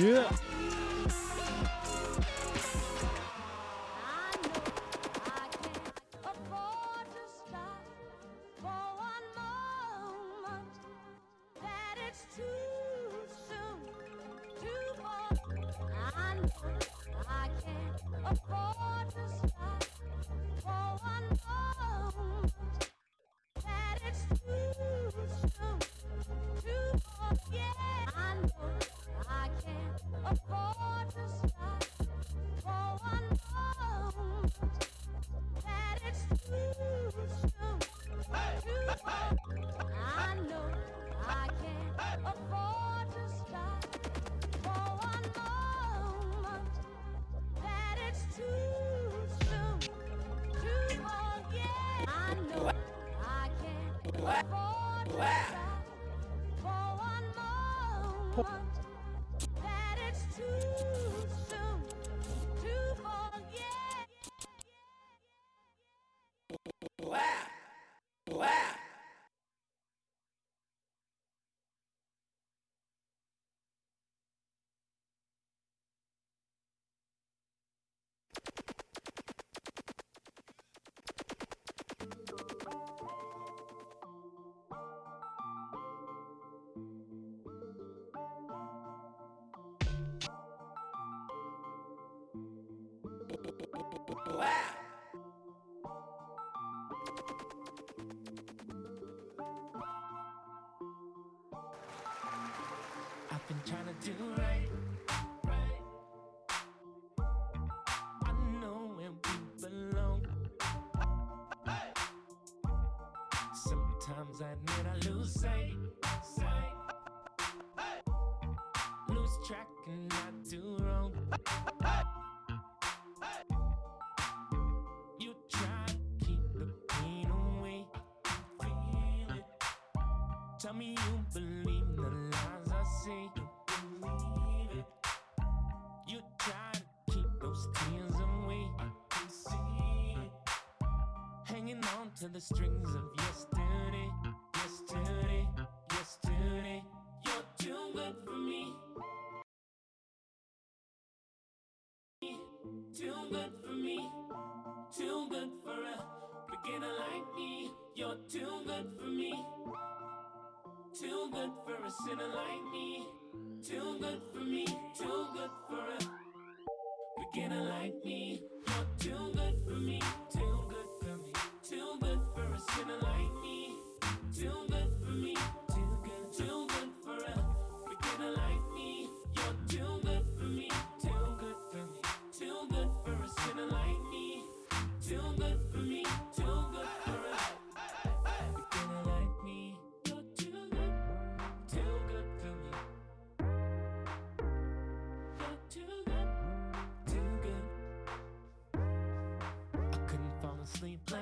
Yeah. Been trying to do right. Hanging to the strings of yesterday. Yesterday. Yesterday. You're too good for me. Too good for me. Too good for a beginner like me. You're too good for me. Too good for a sinner like me. Too good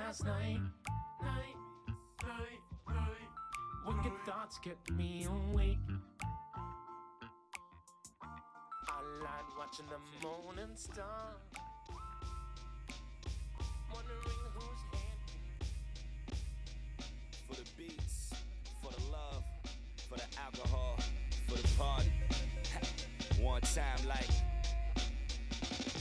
last night. Night, night, night. Wicked thoughts kept me awake. I lied watching the morning star. Wondering whose hand for the beats, for the love, for the alcohol, for the party. One time, like,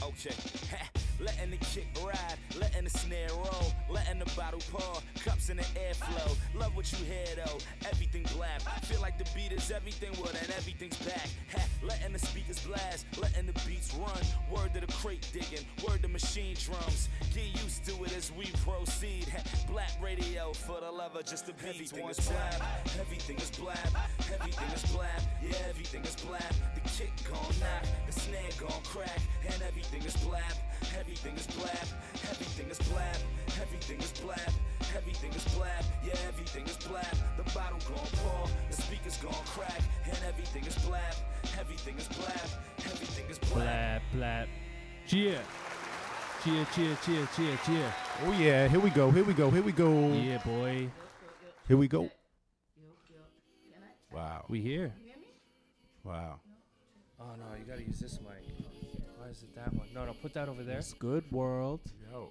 okay. Letting the kick ride, letting the snare roll, letting the bottle pour, cups in the airflow. Love what you hear though, everything blab. Feel like the beat is everything, well then everything's back. Ha, letting the speakers blast, letting the beats run. Word to the crate digging, word to machine drums. Get used to it as we proceed. Ha, Black radio for the lover, just the beats. Everything one time. Everything is Chick gone knock, the snare gone crack, and everything is blab, everything is blab, everything is blab, everything is blab, everything is blab, yeah, everything is blab. The bottle gone pour, the speakers gone crack, and everything is blab, everything is blab, everything is. Blab, blab. Cheer. Cheer, cheer, cheer, cheer, cheer. Oh yeah, here we go, here we go, here we go. Yeah, boy. Here we go. Wow. We here. Wow. Oh no, you gotta use this mic. Why is it that one? No, no, put that over there. It's good world. Yo.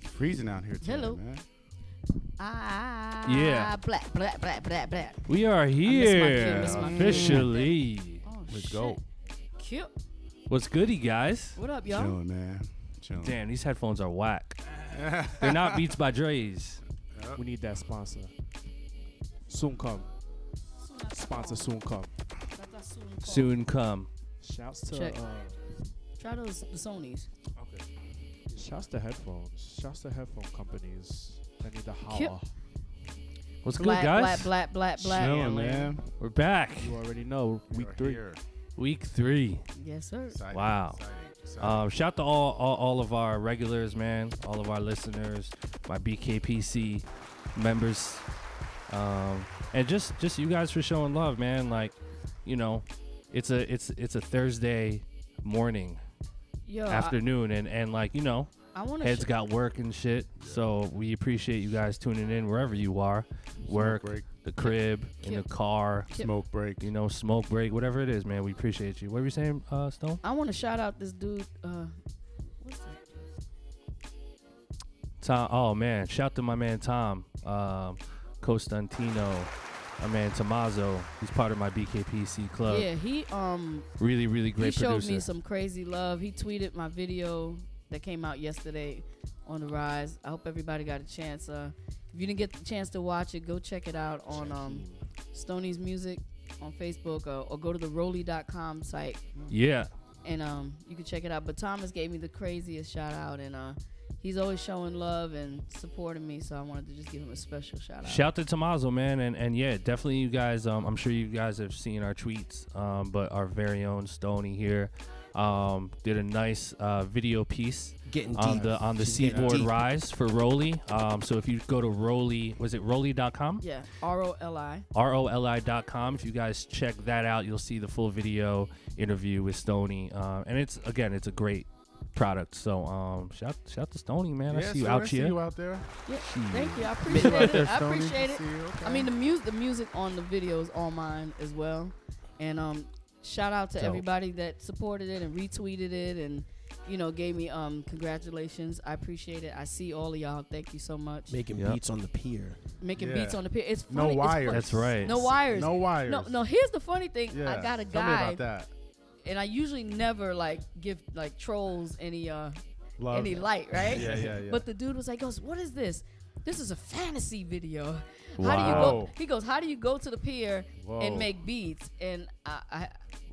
It's freezing out here today, Hello. man. Ah, Yeah. Black, black, black, black, black. We are miss my here cue, miss my cue. officially. Oh, Let's shit. go. Cute. What's goody, guys? What up, y'all? Chilling, man. Chilling. Damn, these headphones are whack. They're not Beats by Dre's. We need that sponsor. Soon come. Sponsor soon come. Soon come. Shouts to Check. uh, Try those the Sony's. Okay. Shouts to headphones. Shouts to headphone companies. They need to Cute. holler. What's Black, good, guys? black, black, black, black. Chilling, man. We're back. You already know. We Week are three. here. Week three. Yes, sir. Exciting, Wow. exciting, exciting. Um, shout to all, all all of our regulars, man. All of our listeners, my BKPC members, um, and just just you guys for showing love, man. Like, you know, it's a it's it's a Thursday morning, Yo, afternoon, and and like you know, I, I want heads to. got work and shit. So we appreciate you guys tuning in wherever you are, work, break. the crib, in the car, Kip. Smoke break. you know, smoke break, whatever it is, man. We appreciate you. What were you saying, uh, Stone? I want to shout out this dude. Uh, what's that? Tom. Oh man, shout to my man Tom, um, Costantino, my man Tomazo. He's part of my BKPC club. Yeah, he um Really, really great he showed producer. me some crazy love. He tweeted my video that came out yesterday on the rise. I hope everybody got a chance. Uh, if you didn't get the chance to watch it, go check it out on um, Stoney's Music on Facebook uh, or go to the ROLI.com site yeah, and um, you can check it out. But Thomas gave me the craziest shout out and uh, he's always showing love and supporting me. So I wanted to just give him a special shout out. shout to Tomazo, man, and and yeah, definitely you guys. Um, I'm sure you guys have seen our tweets. Um, but our very own Stony here, um, did a nice uh, video piece Getting on deep. the on the She's Seaboard. Rise for ROLI. Um, so if you go to ROLI, was it ROLI.com? yeah, R O L I. roli.com. If you guys check that out, you'll see the full video interview with Stony. Uh, and it's again, it's a great product. So um, shout shout to Stony, man. I Yeah, see you out I see you out there. Yeah, Shit. thank you. I appreciate out it. there, I appreciate it. Okay. I mean, the music, the music on the video is all mine as well. And um, shout out to Dope. everybody that supported it and retweeted it and you know gave me um congratulations. I appreciate it. I see all of y'all. Thank you so much. Making Yep. beats on the pier. Making Yeah. beats on the pier. It's No funny. it's wires. fu- That's right. No wires. no wires. No, no. Here's the funny thing. Yeah. I got a Tell me guy, about that. And I usually never like give like trolls any uh Love any light, right? Yeah, yeah, yeah. But the dude was like, goes, what is this? This is a fantasy video. How do you go? He goes, how do you go to the pier Whoa. and make beats? And I, I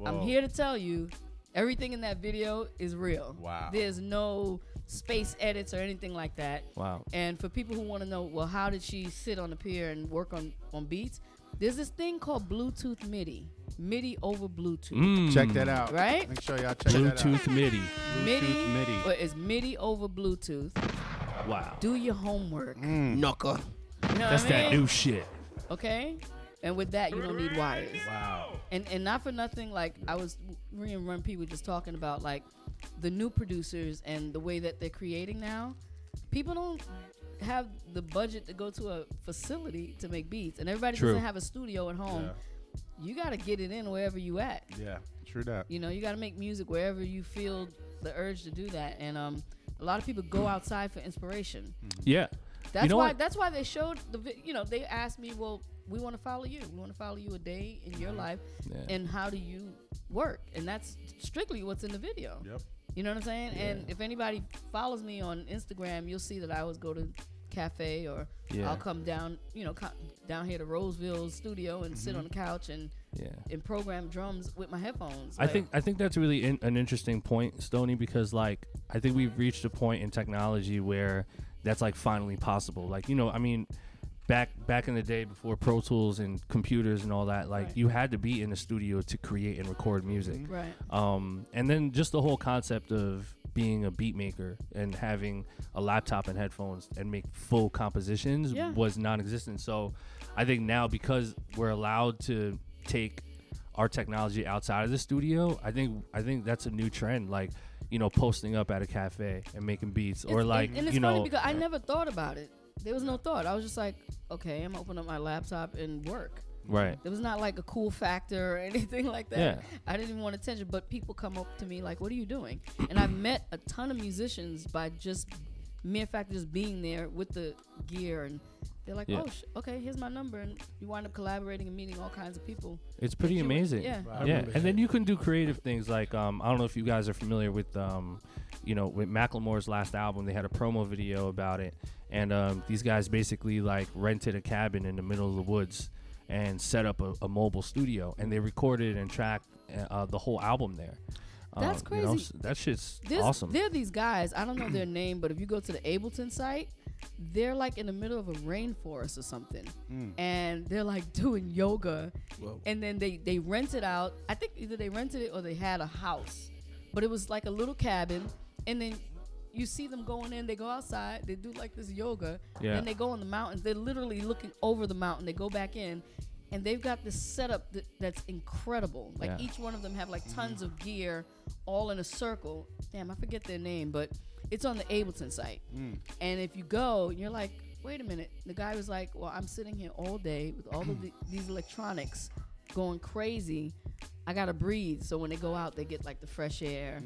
I'm here to tell you, everything in that video is real. Wow. There's no space edits or anything like that. Wow. And for people who want to know, well, how did she sit on the pier and work on on beats? There's this thing called Bluetooth MIDI, MIDI over Bluetooth, Mm. Check that out. right? Make sure y'all check that out. Bluetooth MIDI. MIDI, Bluetooth MIDI. or it's MIDI over Bluetooth. Wow. Do your homework. Mm. Knucker. You know That's what I that new shit. Okay, and with that, you don't need wires. Wow. And and not for nothing, like I was me and Run P were just talking about like the new producers and the way that they're creating now. People don't have the budget to go to a facility to make beats, and everybody True. doesn't have a studio at home. You got to get it in wherever you at. Yeah. True that. You know, you got to make music wherever you feel the urge to do that. And um, a lot of people go outside for inspiration. Yeah. That's know why. what? That's why they showed the. vi- You know, they asked me, well, we want to follow you. We want to follow you a day in your life, Yeah. and how do you work? And that's strictly what's in the video. Yep. You know what I'm saying? And if anybody follows me on Instagram, you'll see that I always go to cafe or Yeah. I'll come down, you know, co- down here to Roseville's studio and sit on the couch and Yeah. and program drums with my headphones. I Like, think I think that's really in, an interesting point, Stony, because like I think we've reached a point in technology where that's like finally possible. Like you know, I mean, back back in the day before Pro Tools and computers and all that, like Right. you had to be in the studio to create and record music. right. Um, and then just the whole concept of being a beat maker and having a laptop and headphones and make full compositions Yeah. was non-existent. So I think now because we're allowed to take our technology outside of the studio, I think I think that's a new trend. Like you know, posting up at a cafe and making beats, or It's- like and, and it's you funny know, because I never thought about it. There was no thought. I was just like, okay, I'm gonna open up my laptop and work. Right? There was not like a cool factor or anything like that. Yeah. I didn't even want attention, but people come up to me like, "What are you doing?" And I've met a ton of musicians by just mere fact of just being there with the gear, and they're like, Yeah. "Oh, sh- okay, here's my number," and you wind up collaborating and meeting all kinds of people. It's pretty you would- amazing. yeah. I yeah. remember And then you can do creative things like um, I don't know if you guys are familiar with um, you know, with Macklemore's last album, they had a promo video about it, and um, these guys basically like rented a cabin in the middle of the woods and set up a, a mobile studio, and they recorded and tracked uh, the whole album there. That's Um, you know, crazy. s- that shit's There's, awesome. There are these guys. I don't know their name, but if you go to the Ableton site, they're like in the middle of a rainforest or something, and they're like doing yoga, Whoa. and then they they rent it out. I think either they rented it or they had a house, but it was like a little cabin, and then. You see them going in, they go outside, they do like this yoga, Yeah. then they go in the mountains. They're literally looking over the mountain. They go back in, and they've got this setup that, that's incredible. Like Yeah. each one of them have like tons of gear, all in a circle. Damn, I forget their name, but it's on the Ableton site. Mm. And if you go, you're like, wait a minute. The guy was like, well, I'm sitting here all day with all of the, these electronics going crazy. I gotta breathe. So when they go out, they get like the fresh air.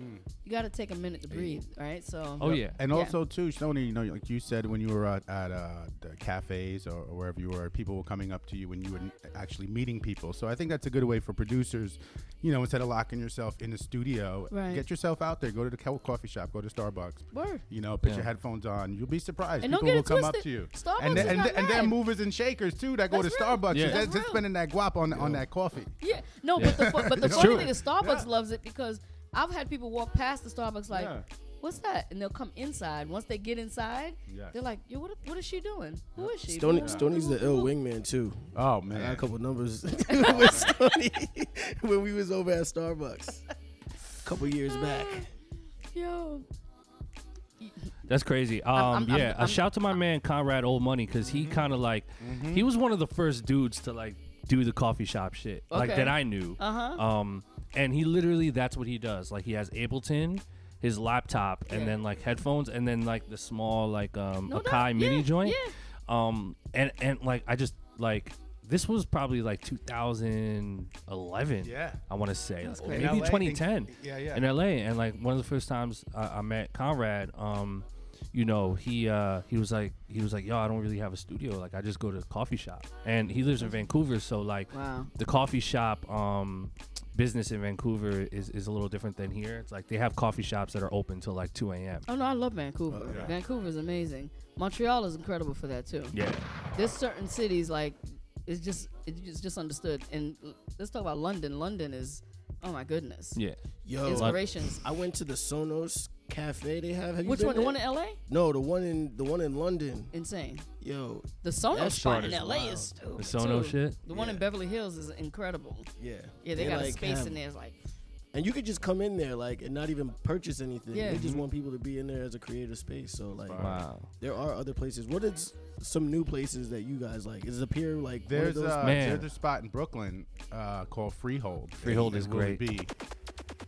You gotta take a minute to breathe, right? So oh yeah. And Yeah. also too, Sony, you know, like you said when you were at, at uh, the cafes or, or wherever you were, people were coming up to you when you were actually meeting people. So I think that's a good way for producers, you know, instead of locking yourself in the studio, Right. get yourself out there. Go to the co- coffee shop. Go to Starbucks. word. You know, put Yeah. your headphones on. You'll be surprised. And don't people get will it come up twisted. to you. Starbucks and is and, not and they're movers and shakers too that go That's to real. Starbucks. Yeah. They're That's just spending that guap on on that coffee. Yeah, no, but the fu- but the It's funny true. thing is Starbucks Yeah. loves it because I've had people walk past the Starbucks like, Yeah. "What's that?" and they'll come inside. Once they get inside, Yes. they're like, "Yo, what, what is she doing? Who is she?" Stony, Who- Stoney's the ill who- wingman too. Oh man, I got a couple numbers with Stoney when we was over at Starbucks a couple years back. Yo, That's crazy. Um, I'm- I'm- yeah, a I'm- shout to my man Conrad Old Money because he Mm-hmm. kind of like he was one of the first dudes to like do the coffee shop shit like Okay. that I knew. uh huh. Um, and he literally that's what he does. Like he has Ableton, his laptop, and then like headphones, and then like the small like um No Akai doubt. mini Yeah, joint. yeah. Um, and and like I just like this was probably like 2011. Yeah. I want to say That's like, crazy. maybe In LA, 2010 Yeah, yeah. in LA. And like one of the first times I, I met Conrad, um, you know, he uh, he was like he was like, yo, I don't really have a studio. Like I just go to a coffee shop, and he lives in Vancouver, so like Wow. the coffee shop um business in Vancouver is, is a little different than here. It's like they have coffee shops that are open till like 2 a.m. Oh no, I love Vancouver. yeah. Vancouver is amazing. Montreal is incredible for that too. Yeah, There's certain cities like it's just it's just, just understood. And let's talk about London. London is oh my goodness. yeah. Yo, Inspirations. I went to the Sonos Cafe they have. Have you Which been one? The there? one in LA? No, the one in the one in London. Insane. Yo, The Sonos That spot in LA wild. is stupid. The Sono too. shit. The one in Beverly Hills is incredible. yeah, Yeah, they, got a space have- in there. It's like and you could just come in there like and not even purchase anything. Yeah. They just want people to be in there as a creative space. So like, Wow. there are other places. What is some new places that you guys like? Is it Pier like one of There's those? uh, Man. there's a spot in Brooklyn uh, called Freehold. Freehold is Willie great. B.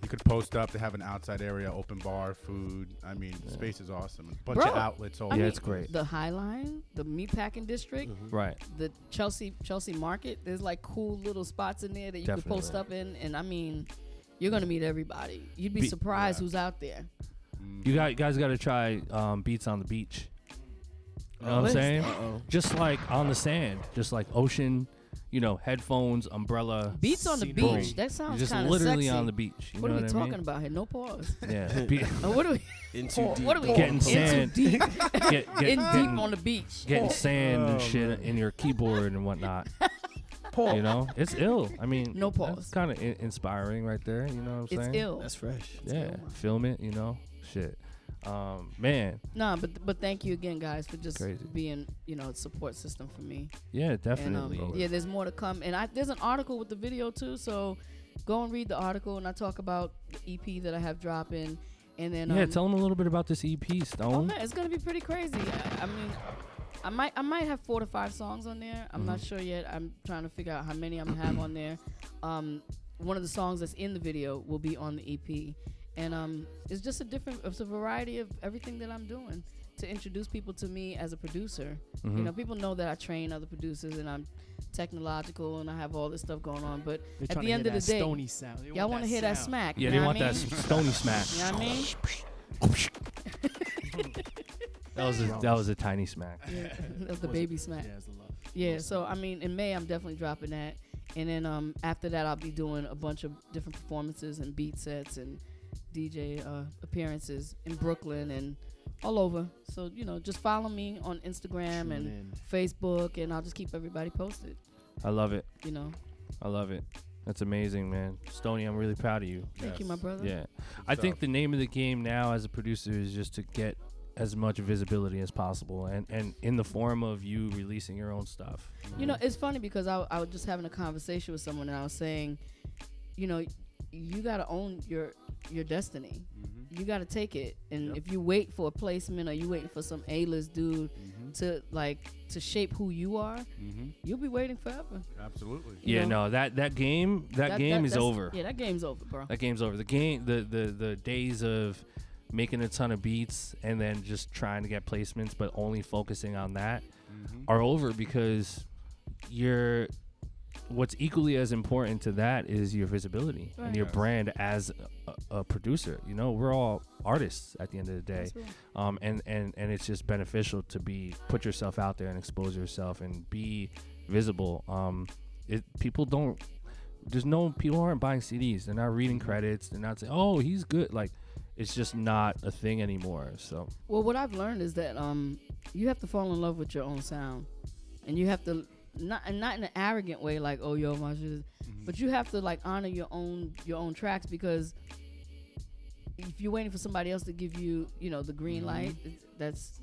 You could post up. They have an outside area, open bar, food. I mean, the space is awesome. A bunch Bro, of outlets. All I Yeah, mean, it's great. the High Line, the Meatpacking District, Right. the Chelsea Chelsea Market. There's like cool little spots in there that you could post up in, and I mean, you're gonna meet everybody. You'd be Be- surprised who's out there. You got you guys got to try um, beats on the beach. You know what I'm saying? Uh-oh. Just like on the sand, just like ocean. You know, headphones, umbrella. Beats on the Boom. beach. That sounds Just kind of literally sexy. on the beach. You what know are we what I talking mean? about here? No pause. Yeah. Be- what are we? In too deep. What are we Getting in sand. too deep? get, get, in deep on the beach. getting sand and Oh, shit in your keyboard and whatnot. You know, it's ill. I mean, No pause. It's kind of I- inspiring right there. You know what I'm saying? It's saying? ill. That's fresh. Yeah, film it. You know, shit. Um, man, Nah, but but thank you again, guys, for just Crazy. being you know a support system for me. yeah, And, definitely. um, yeah, there's more to come, and I, there's an article with the video too. So go and read the article, and I talk about the EP that I have dropping, and then yeah, um, tell them a little bit about this EP, Oh Stone. man, it's gonna be pretty crazy. I, I mean, I might I might have four to five songs on there. I'm not sure yet. I'm trying to figure out how many I'm gonna have on there. Um, one of the songs that's in the video will be on the EP, and um, it's just a different, it's a variety of everything that I'm doing to introduce people to me as a producer. Mhm. You know, people know that I train other producers and I'm technological and I have all this stuff going on, but They're at the end hear of the day, stony sound. They y'all want want to hear that smack. yeah, you they want I that mean? s- stony smack. You know what I mean? That was a, that was a tiny smack. Yeah, that's the Was it- baby smack. Yeah, it's the love. Yeah, so I mean, in May I'm definitely dropping that, and then um after that I'll be doing a bunch of different performances and beat sets and DJ uh, appearances in Brooklyn and all over. So you know, just follow me on Instagram Tune and in. Facebook, and I'll just keep everybody posted. I love it. You know, I love it. That's amazing, man. Stony, I'm really proud of you. thank you, my brother. Yeah. I think the name of the game now as a producer is just to get as much visibility as possible and, and in the form of you releasing your own stuff. You know, it's funny because I, I was just having a conversation with someone and I was saying, you know, you got to own your your destiny. You got to take it. And Yep. if you wait for a placement or you waiting for some A-list dude to like to shape who you are, Mm-hmm. you'll be waiting forever. Absolutely. You Yeah, know? no, that that game that, That- game that- is that's- over. Yeah, that game's over, bro. That game's over. The game the, the the days of making a ton of beats and then just trying to get placements but only focusing on that Mm-hmm. are over because you're what's equally as important to that is your visibility and your Yes. brand as a, a producer. You know, we're all artists at the end of the day. Real. Um, and, and, and it's just beneficial to be put yourself out there and expose yourself and be visible. Um, it people don't there's no people aren't buying CDs. They're not reading credits. They're not saying, "Oh, he's good." Like it's just not a thing anymore. So Well, what I've learned is that um, you have to fall in love with your own sound, and you have to not and not in an arrogant way, like oh yo my shit, is, mm-hmm. but you have to like honor your own your own tracks because if you're waiting for somebody else to give you you know the green mm-hmm. light, it's, that's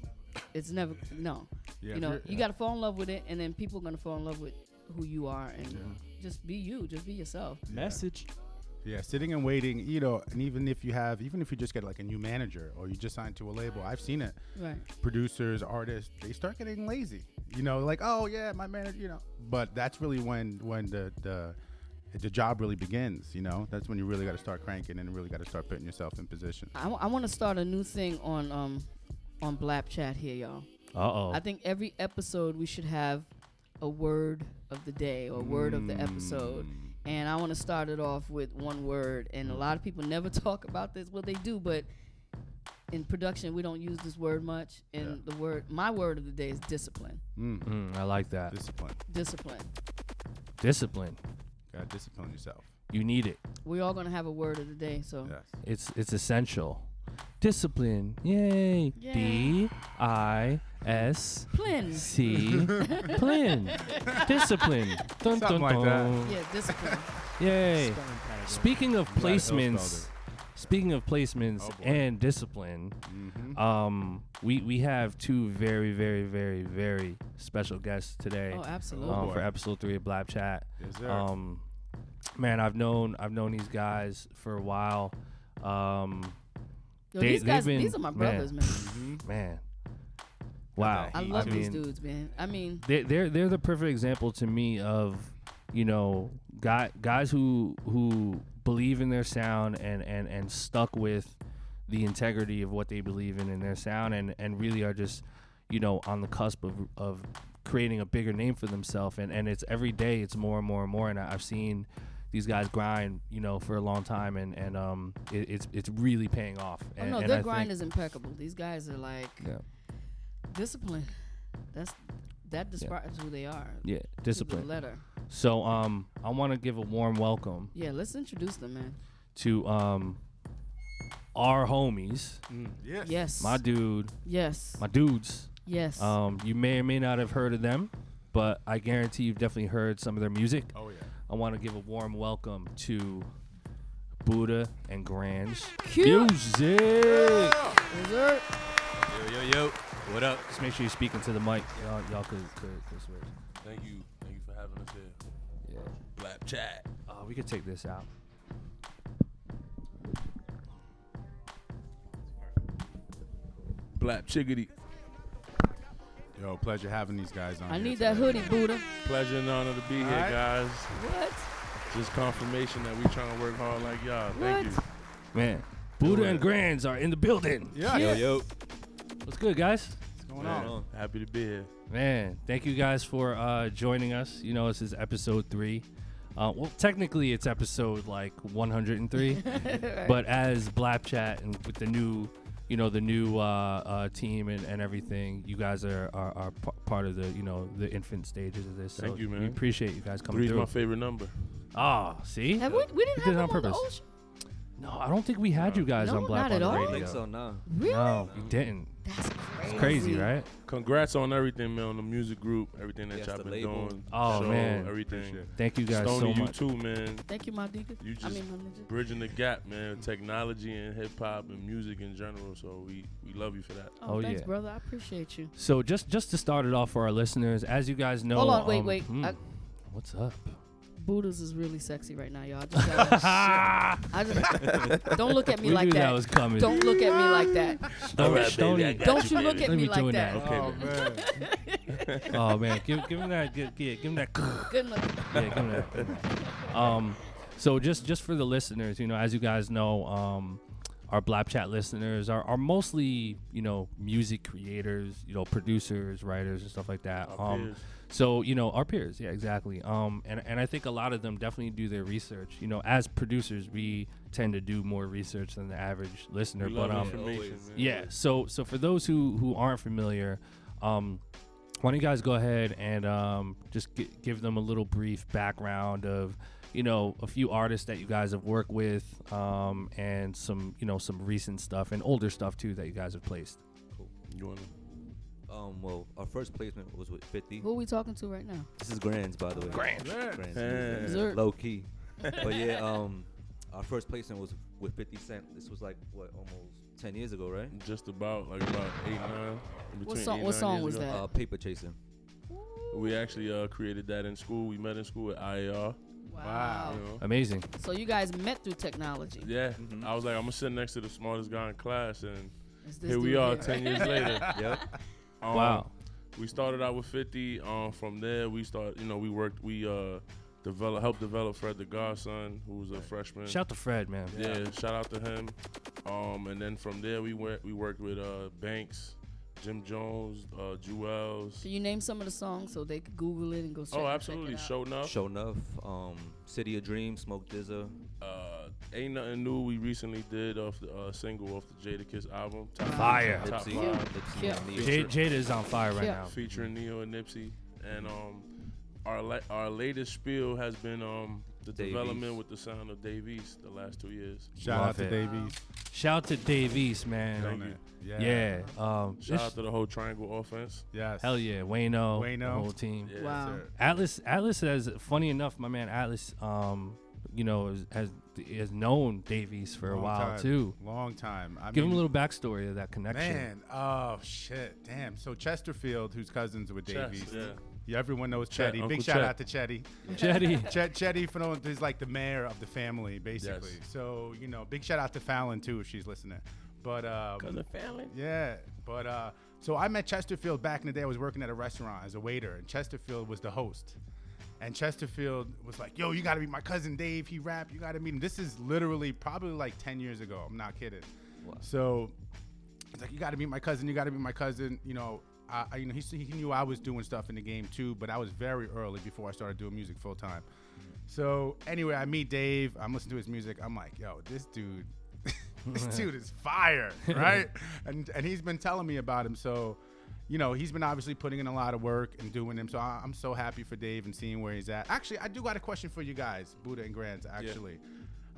it's never no. Yeah, you know you're- you got to fall in love with it, and then people are gonna fall in love with who you are, and just be you, just be yourself. Message. Yeah, sitting and waiting, you know, and even if you have, even if you just get like a new manager or you just signed to a label, I've seen it. Right. Producers, artists, they start getting lazy. You know, like, oh yeah, my manager, you know. But that's really when when the the the job really begins. You know, that's when you really got to start cranking and really got to start putting yourself in position. I, want to start a new thing on um on Blap Chat here, y'all. uh oh. I think every episode we should have a word of the day or word of the episode. And I want to start it off with one word. And a lot of people never talk about this. Well, they do, but in production, we don't use this word much. And the word, my word of the day is discipline. Mm. Mm, I like that. Discipline. Discipline. Discipline. Gotta discipline yourself. You need it. We're all gonna have a word of the day. So Yes. It's it's essential. Discipline. Yay. Yeah. D I S Plin. C Plin. Discipline. Dun, Something dun, like that. Yeah, discipline. Yay. Speaking of You guys placements, speaking of placements Oh, boy. and discipline, Mm-hmm. um, we we have two very very very very special guests today. Oh, absolutely. um, boy. for episode three of Blap Chat. Yes, sir. Um, man, I've known I've known these guys for a while. Um, Yo, they- these guys, been- these are my brothers, man. mm-hmm. man, wow. I love too. these mean, dudes, man. I mean, they they're they're the perfect example to me of you know guy, guys who who believe in their sound and and and stuck with the integrity of what they believe in in their sound and and really are just you know on the cusp of of creating a bigger name for themselves and and it's every day it's more and more and more and I've seen these guys grind you know for a long time and and um it, it's it's really paying off oh no, and their I grind think, is impeccable. These guys are like yeah discipline. That's that describes who they are. yeah To the discipline letter. so um I want to give a warm welcome Yeah, let's introduce them, man. to um our homies, Yes. Yes. my dude, yes. my dudes. yes. Um, you may or may not have heard of them, but I guarantee you've definitely heard some of their music. Oh yeah. I want to give a warm welcome to Buda and Grandz Cute. Music. Dessert. Yo, yo, yo. What up? Just make sure you're speaking to the mic. Y'all, y'all could, could, could switch. Thank you. Thank you for having us here. Yeah. Blap chat. Uh, we could take this out. Blap chickadee. Yo, pleasure having these guys on. I here need that hoodie, Buda. Pleasure and honor to be here, Alright. guys. What? Just confirmation that we trying to work hard like y'all. Thank What? you. Man, Buda and Grandz are in the building. Yeah. Yo, yo. What's good, guys? What's going Man, on? Happy to be here. Man, thank you guys for uh, joining us. You know, this is episode three. Uh, well, technically, it's episode like 103, but as Blap Chat and with the new, you know, the new uh, uh, team and, and everything, you guys are, are, are p- part of the, you know, the infant stages of this. Thank so you, man. We appreciate you guys coming Three's through. my favorite number. Ah, see? Have we? We didn't We have did it him on on the purpose. old show? No, I don't think we had you guys No, on Blap not on at the all. radio. I I think so, nah. Really? No, you didn't. That's crazy. It's crazy, right? Congrats on everything, man. On the music group, everything that Yes, y'all the been label. doing. Oh, show, man. everything. Appreciate it. Thank you guys Stoney, so you much. too, man. Thank you, my Deacon. You I just mean, my ninja. bridging the gap, man. Technology and hip hop and music in general. So we we love you for that. Oh, Oh, thanks, yeah. brother. I appreciate you. So just just to start it off for our listeners, as you guys know, Hold on, wait, um, wait. hmm, I- what's up? Buda's is really sexy right now, y'all. I just gotta, I just, don't look at me we like knew that. that. was coming. don't look at me like that. All right, baby, Stoney. I got Don't you you, look baby. at Let me me like join that. that. Okay, Oh man. oh man, give give him that. Give, yeah, give him that. Good enough. yeah, give him that. Give him that. Um, so just just for the listeners, you know, as you guys know, um, our Blap Chat listeners are, are mostly you know music creators, you know, producers, writers, and stuff like that. Our um, peers. So you know our peers, yeah, exactly. Um, and and I think a lot of them definitely do their research. You know, as producers, we tend to do more research than the average listener. We but um, always. yeah. So so for those who who aren't familiar, um, why don't you guys go ahead and um just gi- give them a little brief background of you know a few artists that you guys have worked with um and some you know some recent stuff and older stuff too that you guys have placed. You wanna? Um, well, our first placement was with 50. Who are we talking to right now? This is Grandz, by the way. Grandz. Grandz. Hey. Zerk. Low key. but yeah, um, our first placement was with 50 Cent. This was like, what, almost 10 years ago, right? Just about like about eight nine. What between song- eight, what nine song years was ago. that? Uh, Paper Chasing. We actually uh, created that in school. We met in school at IAR. Wow. You know? Amazing. So you guys met through technology. Yeah, Mhm. I was like, I'm gonna sit next to the smartest guy in class, and here we are, here. ten years later. Yep. Um, wow. We started out with 50. Um, from there, we start. You know, we worked. We uh, develop, helped develop Fred the Godson, who was a freshman. Shout to Fred, man. yeah, shout out to him. Um, and then from there, we went. We worked with uh, Banks, Jim Jones, uh, Juelz. Can you name some of the songs so they could Google it and go check, Oh, check absolutely. it out? Show enough. Show Enough. Um, City of Dreams, Smoke DZA. Uh, ain't nothing new. We recently did off the uh, single off the Jadakiss album. Top Fire. Top Nipsey. five. Nipsey Yeah. and Ne-Yo. J- Jada is on fire right Yeah. now. featuring Ne-Yo and Nipsey. And um, our la- our latest spiel has been um the Dave development East. with the sound of Dave East the last two years. Shout Love out to it. Dave East. Shout out to Dave East, man. Thank you. it. Yeah. Um, Shout this- out to the whole Triangle offense. Yes. hell yeah, Wayno, the Wayno. whole team. Yeah. Wow. Sir. Atlas Atlas has funny enough, my man Atlas um you know is, has has known Dave East for a while time. too. Long time. I Give him a little backstory of that connection. Man, oh shit, damn. So Chesterfield, who's cousins with Chess, Dave East, yeah. yeah, everyone knows Chet, Chetty. Uncle Big shout Chet. out to Chetty. Chetty. Chet, Chetty, for no, is like the mayor of the family, basically. Yes. So you know, big shout out to Fallon too if she's listening. But um, family. yeah, but uh, so I met Chesterfield back in the day. I was working at a restaurant as a waiter, and Chesterfield was the host. And Chesterfield was like, "Yo, you got to meet my cousin Dave. He rap. You got to meet him." This is literally probably like ten years ago. I'm not kidding. So he's like, "You got to meet my cousin. You got to meet my cousin." You know, I, I you know he, he knew I was doing stuff in the game too, but I was very early before I started doing music full time. Mm-hmm. So anyway, I meet Dave. I'm listening to his music. I'm like, "Yo, this dude." this dude is fire, right? and and he's been telling me about him. So, you know, he's been obviously putting in a lot of work and doing him. So I, I'm so happy for Dave and seeing where he's at. Actually, I do got a question for you guys, Buda and Grandz. Actually,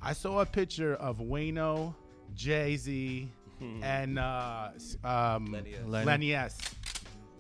I saw a picture of Wayno, Jay Z, and uh, um, Lenny S. Lenny S.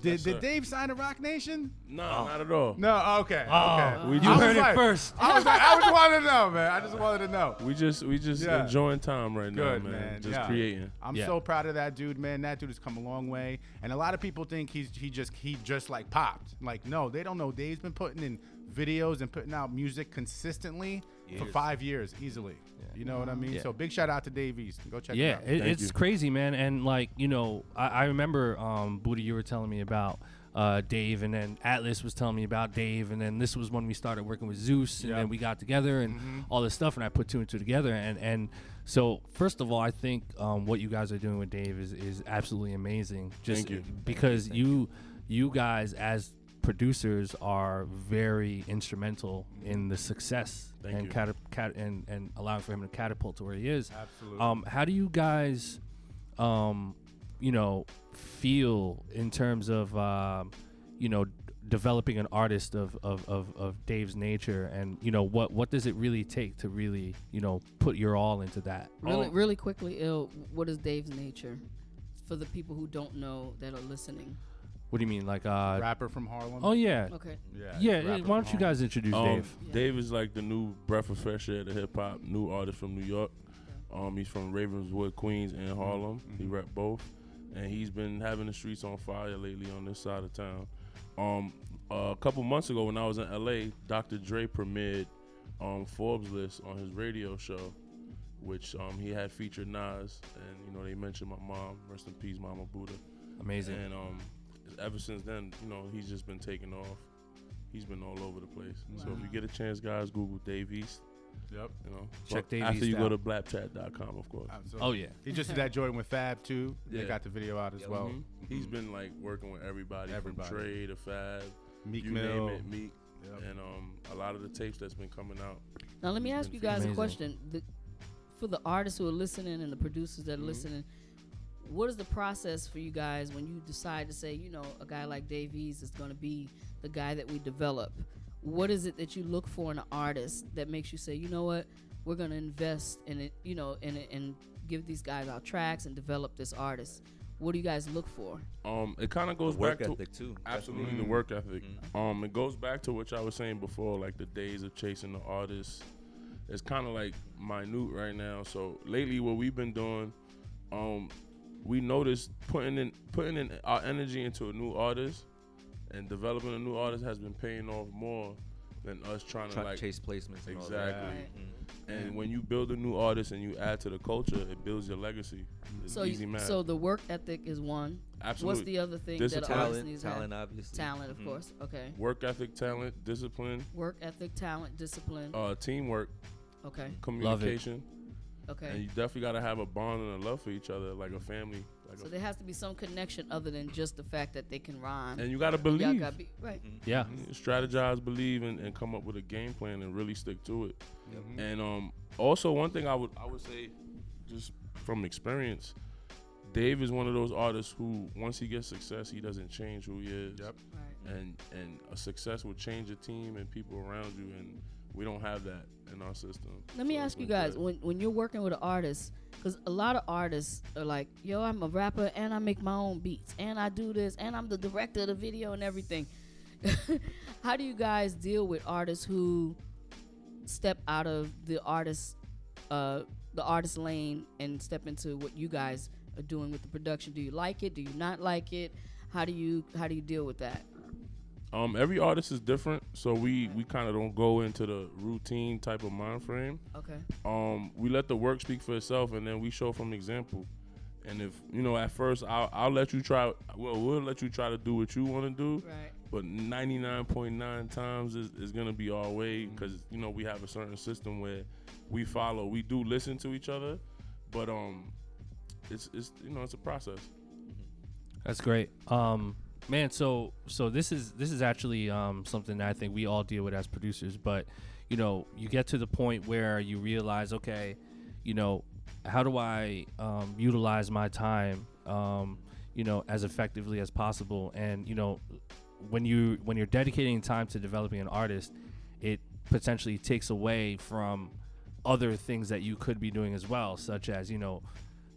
Did, Yes, did. Dave sign a Roc Nation? No, not at all. No. Okay. Oh, okay. we you just- heard it first. I was like, I just wanted to know, man. I just wanted to know. We just we just Yeah. enjoying time right Good, now, man. man. Just Yeah. creating. I'm Yeah. so proud of that dude, man. That dude has come a long way, and a lot of people think he's he just he just like popped. Like, no, they don't know. Dave's been putting in videos and putting out music consistently for five years easily. You know what I mean? Yeah. So big shout out to Dave East. Go check yeah, it out. it, Thank it's you. crazy, man. And like you know, I, I remember um, Booty, you were telling me about uh, Dave, and then Atlas was telling me about Dave, and then this was when we started working with Zeus, and Yep. then we got together and all this stuff, and I put two and two together, and and so first of all, I think um, what you guys are doing with Dave is is absolutely amazing. Just Thank you. because you you guys as producers are very instrumental in the success Thank and you. Cat, cat, and and allowing for him to catapult to where he is. Absolutely. Um, how do you guys, um, you know, feel in terms of, um, you know, d- developing an artist of, of, of, of Dave's nature, and you know, what what does it really take to really, you know, put your all into that? Really, really quickly, ill. What is Dave's nature? For the people who don't know that are listening. What do you mean, like, uh, Rapper from Harlem. oh yeah, Okay. yeah. yeah. rapper Why don't you Harlem. guys introduce Um, Dave? Yeah. Dave is like the new breath of fresh air to hip hop, new artist from New York. Um, he's from Ravenswood, Queens, and Harlem. He Mhm. rep both, and he's been having the streets on fire lately on this side of town. Um, a couple months ago, when I was in LA, Dr. Dre premiered um, Forbes list on his radio show, which um, he had featured Nas, and you know they mentioned my mom, rest in peace, Mama Buda. Amazing. And um, ever since then, you know, he's just been taking off. He's been all over the place. So if you get a chance, guys, Google Dave East. Yep. You know, Check But Dave after East you go out. to blapchat.com, of course. Absolutely. Oh yeah. He just did that joint with Fab too. They Yeah. got the video out as Yeah. well. Mhm. He's been like working with everybody, Everybody. from Trey to Fab, Meek you Mill. name it, Meek, Yep. and um, a lot of the tapes that's been coming out. Now let me ask you guys Amazing. a question. The, for the artists who are listening and the producers that are Mhm. listening, what is the process for you guys when you decide to say, you know, a guy like Dave East is going to be the guy that we develop? What is it that you look for in an artist that makes you say, you know what, we're going to invest in it, you know, in it and give these guys our tracks and develop this artist? What do you guys look for? Um, it kind of The goes work back to too. Absolutely, definitely. the work ethic. Mhm. Um, it goes back to what I was saying before, like the days of chasing the artist. It's kind of like minute right now. So lately, what we've been doing, um, we noticed putting in putting in our energy into a new artist and developing a new artist has been paying off more than us trying Try to like chase placements. And all that. exactly. Right. Mhm. And when you build a new artist and you add to the culture, it builds your legacy. It's So, easy you, math. so the work ethic is one. Absolutely. What's the other thing This that is an Talent, needs to have? talent, obviously. Talent, of Mhm. course. Okay. work ethic, talent, discipline, Work ethic, talent, discipline. uh, teamwork, Okay. communication. Okay. And you definitely got to have a bond and a love for each other, like a family. Like So a, there has to be some connection other than just the fact that they can rhyme. and you got to Y'all believe. gotta be right. Yeah. Mhm. Strategize, believe, and, and come up with a game plan and really stick to it. Mhm. And um, also one thing I would I would say, just from experience, Dave is one of those artists who once he gets success, he doesn't change who he is. Yep. Right. And and a success will change a team and people around you, and we don't have that in our system. Let me So ask you guys good. when when you're working with an artist, because a lot of artists are like, "Yo, I'm a rapper and I make my own beats and I do this and I'm the director of the video and everything." How do you guys deal with artists who step out of the artist, uh, the artist lane and step into what you guys are doing with the production? Do you like it? Do you not like it? How do you how do you deal with that? Um, every artist is different, so we we kind of don't go into the routine type of mind frame. Okay. Um, we let the work speak for itself, and then we show from example. And if you know, at first, I'll I'll let you try. Well, we'll let you try to do what you want to do, Right. but 99.9 times is, is gonna be our way because you know we have a certain system where we follow. We do listen to each other, but um, it's it's you know it's a process. That's great. Um, man, so so this is this is actually um something that I think we all deal with as producers. But you know, you get to the point where you realize, okay, you know, how do I um, utilize my time, um, you know, as effectively as possible? And you know, when you when you're dedicating time to developing an artist, it potentially takes away from other things that you could be doing as well, such as you know,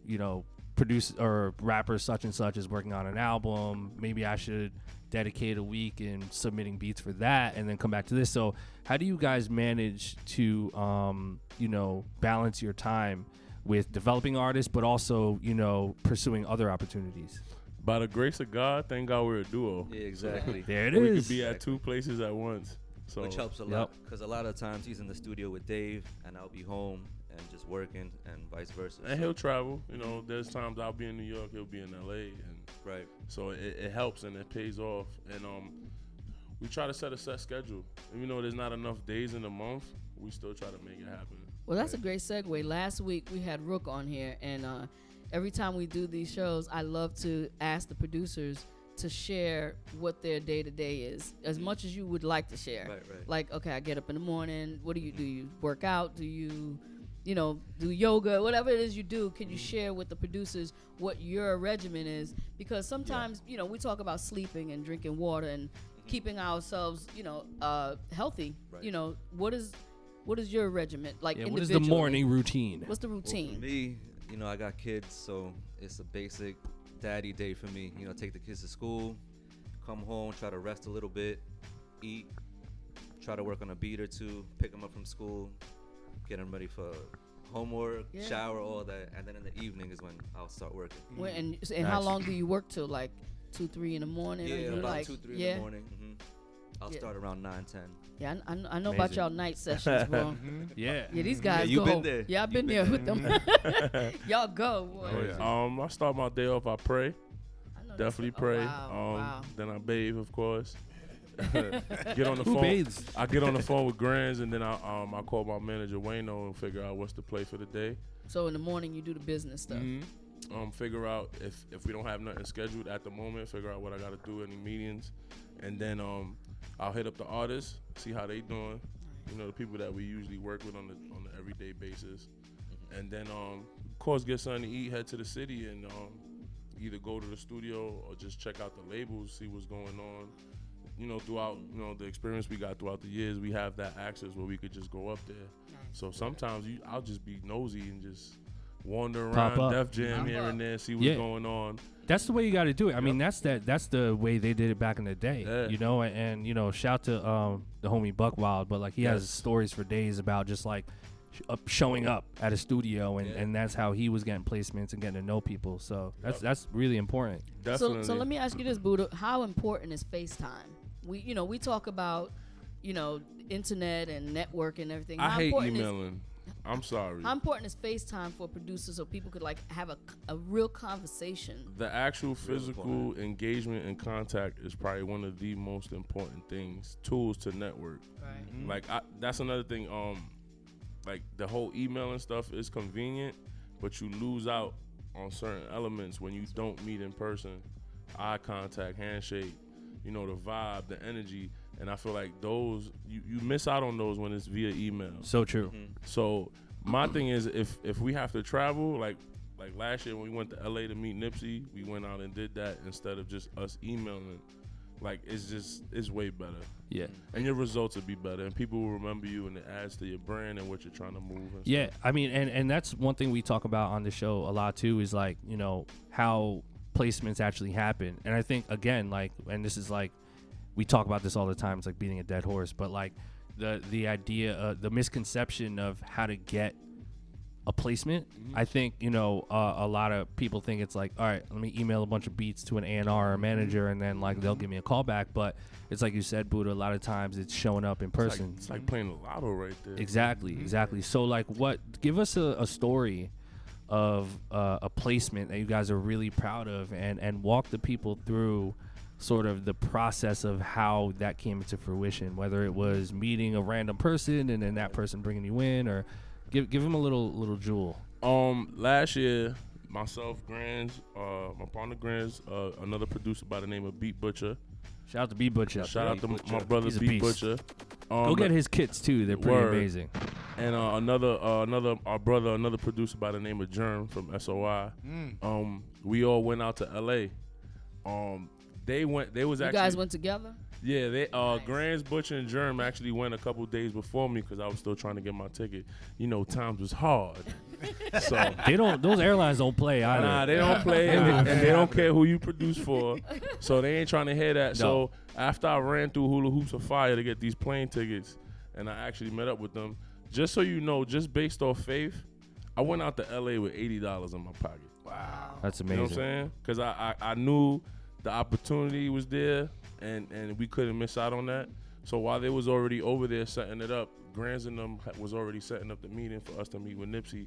you know, produce or rapper such and such is working on an album. Maybe I should dedicate a week in submitting beats for that, and then come back to this. So, how do you guys manage to, um, you know, balance your time with developing artists, but also, you know, pursuing other opportunities? By the grace of God, thank God we're a duo. Yeah, exactly. There it we is. could be at two places at once. So Which helps a Yep. lot because a lot of times he's in the studio with Dave, and I'll be home, and just working and vice versa. And So- he'll travel. You know, there's times I'll be in New York, he'll be in LA, and right. so it, it helps and it pays off. And um, we try to set a set schedule. Even though there's not enough days in a month, we still try to make it happen. Well, that's a great segue. Last week we had Rook on here, and uh, every time we do these shows, I love to ask the producers to share what their day to day is, as much as you would like to share. Right, right. Like, okay, I get up in the morning. What do you do? You work out? Do you, you know, do yoga? Whatever it is you do, can you share with the producers what your regimen is? Because sometimes, you know, we talk about sleeping and drinking water and keeping ourselves, you know, uh, healthy. Right. You know, what is what is your regimen like? Yeah, what is the morning routine? What's the Well, routine? for me, you know, I got kids, so it's a basic daddy day for me. You know, take the kids to school, come home, try to rest a little bit, eat, try to work on a beat or two, pick them up from school, get them ready for homework, Yeah. shower, all that, and then in the evening is when I'll start working. When, and and how long do you work till? Like two, three in the morning? Yeah, about like, two, three yeah, in the morning. hmm I'll Yeah. start around nine, ten. Yeah, I, I, I know about y'all night sessions, bro. Yeah. Yeah, these guys you go. been there. Yeah, I've You been, been there there. with them. y'all go. Boy. Oh, yeah. Um, I start my day off. I pray, I know this- definitely oh, pray. wow, um, wow. then I bathe, of course. get on the Who phone. bathes? I get on the phone with Grandz, and then I um I call my manager Wayno and figure out what's the play for the day. So in the morning you do the business stuff. Mhm. Um, figure out if if we don't have nothing scheduled at the moment, figure out what I got to do, any meetings, and then um I'll hit up the artists, see how they doing. You know the people that we usually work with on the on the everyday basis, and then um of course get something to eat, head to the city, and um either go to the studio or just check out the labels, see what's going on. You know, throughout you know the experience we got throughout the years, we have that access where we could just go up there. So sometimes you, I'll just be nosy and just wander Pop around up. Def Jam Pop here up. and there, see what's Yeah. going on. That's the way you got to do it. I mean, that's that. That's the way they did it back in the day. Yeah. You know, and, and you know, shout to um the homie Buck Wild, but like he has Yes. stories for days about just like sh- up, showing up at a studio, and, Yeah. and that's how he was getting placements and getting to know people. So that's Yep. that's really important. Definitely. So, so let me ask you this, Buda. How important is FaceTime? We, you know, we talk about, you know, internet and network and everything. I how hate important emailing. I'm sorry. Is, how important is FaceTime for producers so people could like have a, a real conversation? the actual physical engagement and contact is probably one of the most important things. Tools to network. Right. Like I, that's another thing. Um, like the whole email and stuff is convenient, but you lose out on certain elements when you don't meet in person. Eye contact, handshake, you know the vibe, the energy, and I feel like those you, you miss out on those when it's via email. So true. Mm-hmm. So my thing is if if we have to travel, like like last year when we went to LA to meet Nipsey, we went out and did that instead of just us emailing. Like it's just it's way better. Yeah. And your results will be better and people will remember you and it adds to your brand and what you're trying to move and Yeah, stuff. I mean, and and that's one thing we talk about on the show a lot too. Is like you know how placements actually happen, and I think again, like, and this is like we talk about this all the time. It's like beating a dead horse, but like the the idea, uh, the misconception of how to get a placement. I think you know uh, a lot of people think it's like, all right, let me email a bunch of beats to an A and R or a manager, and then like they'll give me a call back. But it's like you said, Buda. A lot of times it's showing up in It's like, person. it's like playing the lotto right there. Exactly, exactly. So, like, what? Give us a, a story of uh, a placement that you guys are really proud of, and and walk the people through sort of the process of how that came into fruition. Whether it was meeting a random person and then that person bringing you in, or give give them a little little jewel. Um, last year, myself, Grandz, uh, my partner Grandz, uh, another producer by the name of Beat Butcher. Shout out to B Butcher. Shout out to Beat my Butcher. brother He's a Beat beast. Butcher. Um, Go get his kits too. They're pretty Word. amazing. and uh, another uh, another our brother, another producer by the name of Germ from SOI. Um, we all went out to LA. Um, they went. They was actually You actually guys went together? yeah. They uh, Nice. Grandz Butcher and Germ actually went a couple days before me because I was still trying to get my ticket. You know, times was hard. so They don't. Those airlines don't play either. Nah, they don't play, and, they, and they don't care who you produce for. So they ain't trying to hear that. So after I ran through Hula Hoops of Fire to get these plane tickets, and I actually met up with them, just so you know, just based off faith, I went out to LA with eighty dollars in my pocket. Wow, that's amazing. You know what I'm saying? Because I, I I knew the opportunity was there, and and we couldn't miss out on that. So while they was already over there setting it up, Grandz and them was already setting up the meeting for us to meet with Nipsey.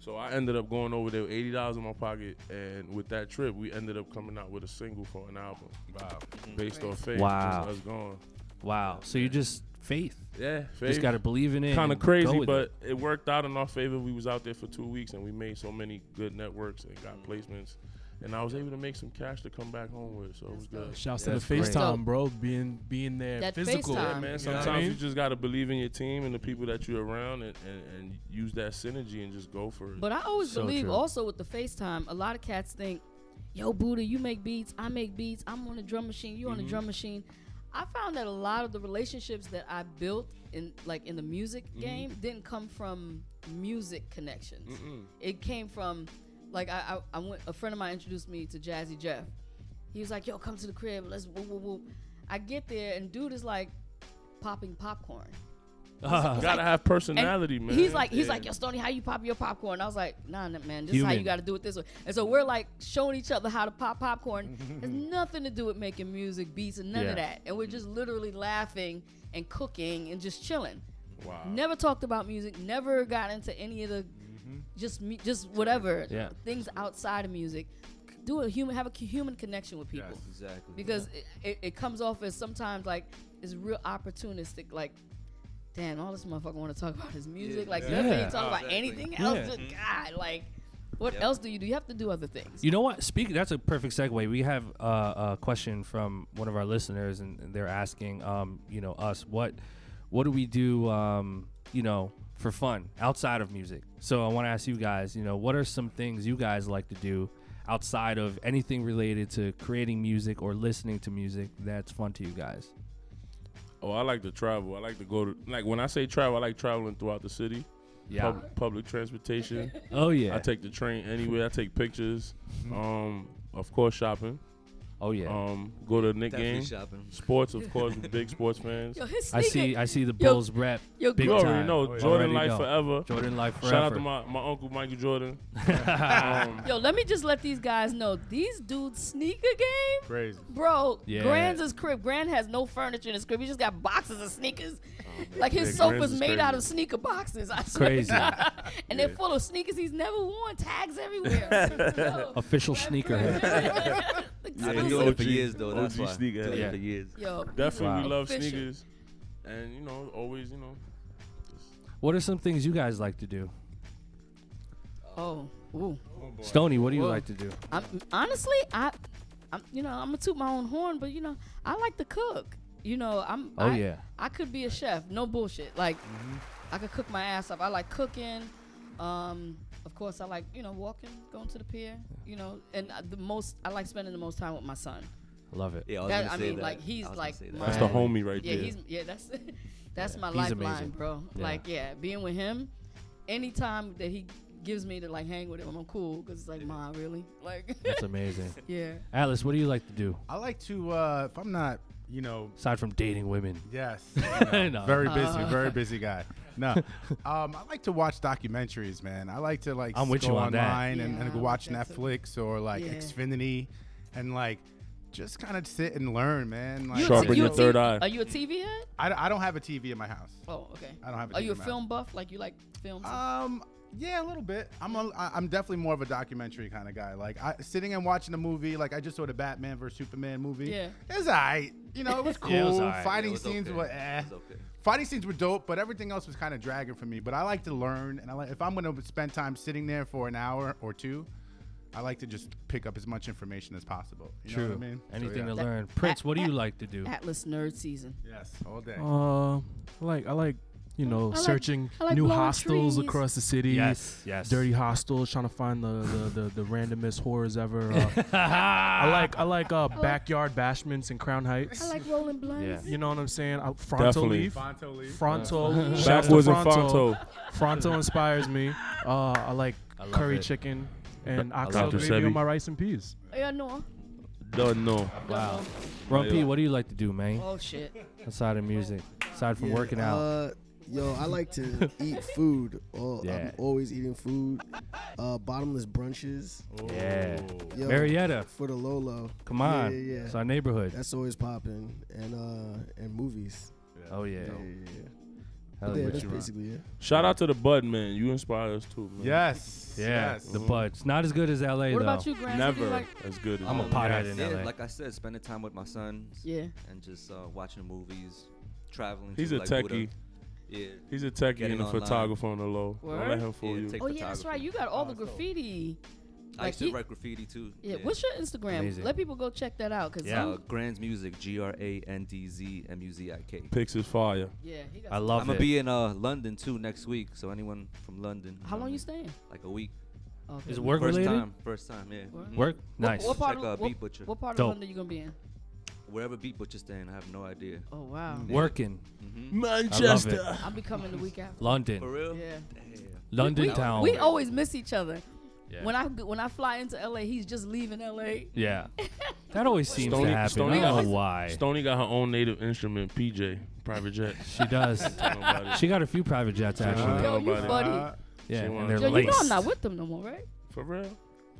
So I ended up going over there with eighty dollars in my pocket, and with that trip, we ended up coming out with a single for an album. Wow. Mhm. Based on faith. Wow. Just us going. Wow. So you just faith. Yeah, Just got to believe in it. Kind of crazy, but it. it. worked out in our favor. We was out there for two weeks, and we made so many good networks and got mm. placements, and I was able to make some cash to come back home with. So it was good. Shouts Yeah, to the. FaceTime, bro. Being being there That physical. FaceTime. Yeah, man. You know Sometimes what I you just gotta believe in your team and the people that you're around, and, and, and use that synergy and just go for it. But I always So believe true. also with the FaceTime, a lot of cats think, yo, Buda, you make beats, I make beats, I'm on the drum machine, you on Mm-hmm. the drum machine. I found that a lot of the relationships that I built in like in the music Mm-hmm. game didn't come from music connections. Mm-mm. It came from like I, I, I went a friend of mine introduced me to Jazzy Jeff. He was like, yo, come to the crib, let's whoop whoop whoop. I get there and dude is like popping popcorn. gotta have personality, man. He's like, he's Yeah. like, yo, Stony, how you pop your popcorn? I was like, nah, nah, man, this is how you got to do it this way. And so we're like showing each other how to pop popcorn. Has nothing to do with making music, beats, and none Yeah. of that. And we're just literally laughing and cooking and just chilling. wow. Never talked about music. Never got into any of the just me, just whatever Yeah. things outside of music. Do a human, have a human connection with people Yes, Exactly. because it, it, it comes off as sometimes like it's real opportunistic like damn all this motherfucker want to talk about his music like Yeah. nothing talk about Exactly. anything else Yeah. Just, god like what Yep. else do you do you have to do other things You know what? Speaking, that's a perfect segue. We have uh, a question from one of our listeners, and and they're asking, um, you know, us what, what do we do, um, you know, for fun outside of music? So I want to ask you guys, you know, what are some things you guys like to do outside of anything related to creating music or listening to music that's fun to you guys? Oh, I like to travel. I like to go to like when I say travel, I like traveling throughout the city. Yeah. Pub- public transportation. Oh yeah. I take the train anywhere. I take pictures. Um, of course, shopping. Oh yeah. Um, go to Nick Definitely games. shopping. Sports, of course, big sports fans. yo I see. I see the Yo, Bulls rep. yo, big You Gucci- already time. know Oh, yeah. Jordan Already life know. forever. Jordan life forever. Shout out to my, my uncle Michael Jordan. um, yo let me just let these guys know these dudes sneaker game Crazy. bro Yeah. grand's crib grand has no furniture in his crib he just got boxes of sneakers like his Yeah, sofa's Grandz is made out of sneaker boxes. I swear Crazy. to God. and they're full of sneakers he's never worn, tags everywhere. Yo, Official sneakerhead. I've been Exclusive. doing it for years though. That's OG why. sneakerhead. Doing it Yeah. for years. Yo, definitely, Wow. we love Official. sneakers, and you know, always, you know, what are some things you guys like to do? Oh, ooh. Stony, what do you Whoa. like to do? I'm, honestly, I, I'm, you know, I'm gonna toot my own horn, but you know, I like to cook. You know, I'm. Oh I, yeah. I could be a chef. No bullshit. Like, I could cook my ass off. I like cooking. Um, of course, I like you know walking, going to the pier. You know, and uh, the most I like spending the most time with my son. Love it. Yeah, I was That- I mean, that. like, he's I was like gonna my- that's the homie right there. Yeah, there. he's yeah. That's that's my he's lifeline, amazing. bro. Yeah. Like, yeah, being with him, anytime that he gives me to like hang with him, I'm cool because it's like, ma, really, like, That's amazing. yeah. Alice, what do you like to do I like to, uh, if I'm not, you know, aside from dating women? yes, you know, No. very busy, Uh. very busy guy. No, um, I like to watch documentaries, man. I like to like I'm with go you on that. online and, Yeah, and go like watch that too. Netflix or like Yeah. Xfinity, and like just kind of sit and learn, man. Like, You Sharpen you your a third T- eye. Are you a TV head? I, I don't have a TV in my house. Oh, okay. I don't have a Are TV you a in my film buff? Like you like films? Um, yeah, a little bit. I'm a, I- I'm definitely more of a documentary kind of guy. Like I, sitting and watching a movie. Like I just saw the Batman vs Superman movie. Yeah. it was alright. You know, it was cool. Yeah, it was alright. Fighting It was scenes okay. were eh. It was okay. Fighting scenes were dope, but everything else was kind of dragging for me. But I like to learn, and I like if I'm gonna spend time sitting there for an hour or two, I like to just pick up as much information as possible. You True. know what I mean? So, Anything yeah. to learn. Prince, what do you like to do? Atlas nerd season. Yes, all day. Uh, I like I like you know I searching I like new hostels trees. across the city. Yes, yes. Dirty hostels, trying to find the the, the, the randomest horrors ever. Uh, I like I like uh, backyard bashments in Crown Heights. I like rolling blunts. Yeah. You know what I'm saying? Uh, Fronto Definitely. leaf. Fonto Lee. Fronto. Shaq Shouts to was in Fronto. Fronto inspires me. Uh, I like I curry it. chicken and I oxtail love it. gravy on my rice and peas. Yeah, no. Don't know. Wow. Rumpy, what do you like to do, man? Oh shit. Aside of music, aside from Yeah, working out. Uh, yo, I like to eat food. Oh, Yeah. I'm always eating food. Uh, bottomless brunches. yeah. Yo, Marietta, for the Lolo. come on. Yeah, yeah, It's our neighborhood. That's always popping. And uh, and movies. Oh yeah. Yeah, yeah, yeah. Hell yeah, yeah. that's basically it. Shout out to the Bud man. You inspire us too, man. Yes. Yeah, Yes. the buds. Not as good as LA What though. about you, Grant? Never You like, as good as I'm a LA. pothead in Yeah, LA. like I said, spending time with my sons yeah. and just uh, watching movies, traveling. He's to, a like, techie. Buda. Yeah. He's a techie Getting and a online. photographer on the low. Don't let him fool Yeah, you. take Oh yeah, that's right. You got all the graffiti. I Like used to he- write graffiti too. Yeah. What's your Instagram? Amazing. Let people go check that out. Cause Yeah. Uh, Grandz Music, G R A N D Z M U Z I K. Picks is fire. yeah, he got I some- love I'm gonna it. be in uh, London too next week. So anyone from London? How know long me? you staying? Like a week. Okay. Is it work First related? time. First time. Yeah. Word? Mhm. Work. What- Nice. What, part Check of uh, what, Beat Butcher. what part Dope. of London are you gonna be in? Wherever Beat Butcher's staying, I have no idea. Oh wow. Working. hmm Manchester. I love I'll be coming the week after. London. For real? Yeah. Damn. London we, town. We always miss each other. Yeah. When I g- when I fly into LA, he's just leaving LA. yeah. That always seems Stony- to happen. Stony I got- don't know why. Stony got her own native instrument, PJ, private jet. She does. She got a few private jets actually. Yo, you funny. Uh, yeah, and they're Yo, you know. I'm not with them no more, right? For real?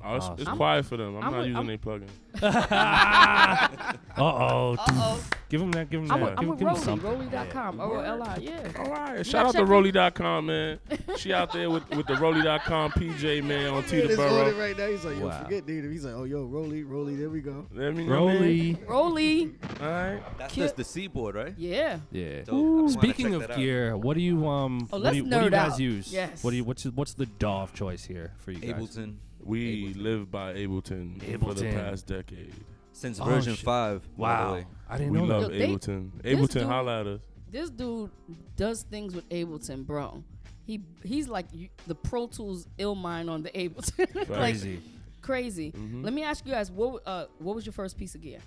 Oh, it's, it's quiet for them. I'm, I'm not with- using I'm- their plugin. uh oh. Uh oh. Give him that. Give him I'm that. with, I'm give, with give him ROLI. something. ROLI.com. O L I. Yeah. All right. Shout out gotta to check ROLI.com, man. She out there with, with the ROLI.com PJ, man, on It's on it Teterboro. right now. He's like, yo, Wow. forget Native. He's like, oh, yo, ROLI, ROLI, there we go. Let me know. man. ROLI. ROLI. All right. That's Kid- just the seaboard, right? Yeah. Yeah. Dope. I wanna Speaking check of that out. gear, what do you um? Oh, what, let's do you, what do you nerd guys out. use? Yes. What do you? What's what's the DAW of choice here for you guys? Ableton. We Ableton. live by Ableton, for the Ableton. past decade. Since Oh, version shit. 5. by the Wow. way. I didn't We know love that. Yo, they- Ableton. this Ableton, dude- holla at us. This dude does things with Ableton, bro. He he's like you, the Pro Tools ill mind on the Ableton. like Crazy. crazy. Mhm. Let me ask you guys, what uh what was your first piece of gear?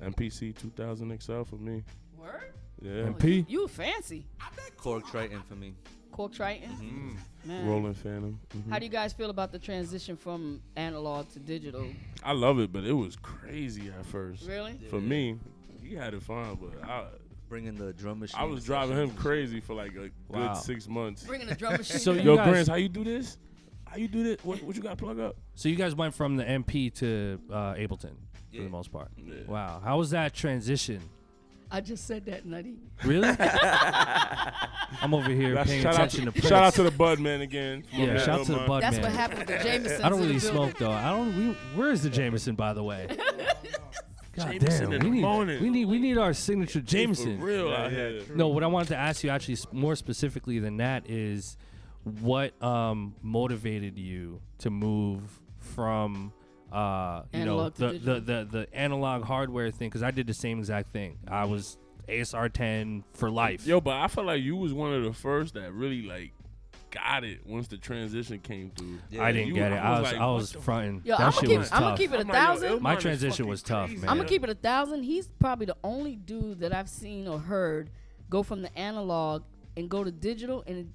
MPC 2000 XL for me. Word. Yeah. MP. You fancy. Korg Triton for me. Korg Triton. Mm-hmm. Man. Roland Fantom. Mhm. How do you guys feel about the transition from analog to digital? I love it, but it was crazy at first. Really? For me, he had it fine, but I, Bringing the drum machine. I was driving him crazy for like a Wow. good six months. Bringing the drum machine. So in? you Yo, guys- Grandz, how you do this? How you do this? What, what you got to plug up? So you guys went from the MP to uh, Ableton for Yeah. the most part. Yeah. Wow. How was that transition? I just said that, Nutty. Really? I'm over here That's- paying shout, out attention to, to, shout out to the Bud man again. My Yeah, man, shout out to the mind. Bud That's man. what happened to the Jameson. I don't really smoke though. I don't. We, where is the Jameson, by the way? God Jameson damn. in We the need, morning. we need we need our signature For Jameson. real out here. No, what I wanted to ask you actually s- more specifically than that is what um, motivated you to move from uh, you Analog know the, the, the the analog hardware thing because I did the same exact thing. I was ASR 10 for life. Yo, but I feel like you was one of the first that really like got it once the transition came through. I didn't you- get it. I I was was like, I was fronting. Yo, that I'm shit gonna keep. was I'm tough. gonna keep it a I'm like, yo, thousand. My transition was tough, crazy. man. I'm gonna keep it a thousand. He's probably the only dude that I've seen or heard go from the analog and go to digital, and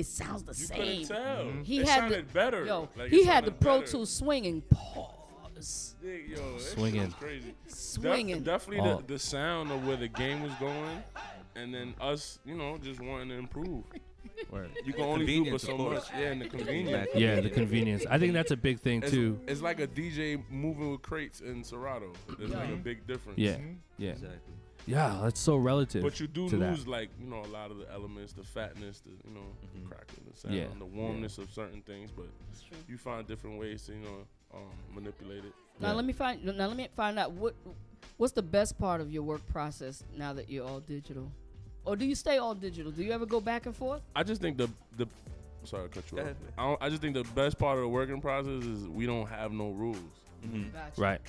it, it sounds the You same. couldn't tell. Mm-hmm. He it had sounded the better. Yo, Like, he had the Pro better. Tools swinging. Pause. Yeah, yo, that shit Swinging. Def- Swinging. definitely Oh. the, the sound of where the game was going, and then us, you know, just wanting to improve. Word. You can only do but so much. Yeah, and the convenience. Yeah, the convenience. I think that's a big thing It's, too. it's like a DJ moving with crates in Serato. There's like a big difference. Yeah, mm-hmm. yeah, Exactly. Yeah. That's so relative. But you do to that. lose like you know a lot of the elements, the fatness, the you know Mhm. cracking, the sound, Yeah. the warmness of certain things. But you find different ways to you know um, manipulate it. Now Yeah. let me find. Now let me find out what what's the best part of your work process now that you're all digital, or do you stay all digital? Do you ever go back and forth? I just think the the sorry to cut you off. I, don't, I just think the best part of the working process is we don't have no rules. Mhm. Gotcha. right.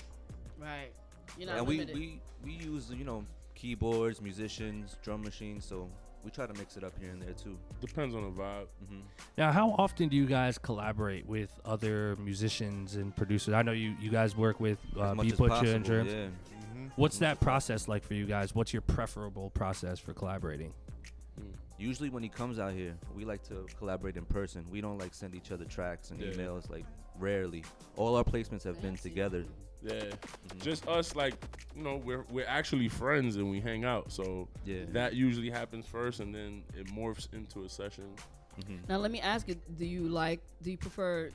Right. You're not And we, we we use you know keyboards, musicians, drum machines, so we try to mix it up here and there too. Depends on the vibe. hmm Now, how often do you guys collaborate with other musicians and producers? I know you, you guys work with uh, as Beat Butcher possible. and Germs. Yeah. What's that process like for you guys? What's your preferable process for collaborating? Usually when he comes out here, we like to collaborate in person. We don't like send each other tracks and Yeah. emails. Like rarely. All our placements have been together. Yeah, Mhm. just us like you know we're we're actually friends and we hang out. So Yeah. that usually happens first, and then it morphs into a session. hmm Now let me ask you: Do you like? Do you prefer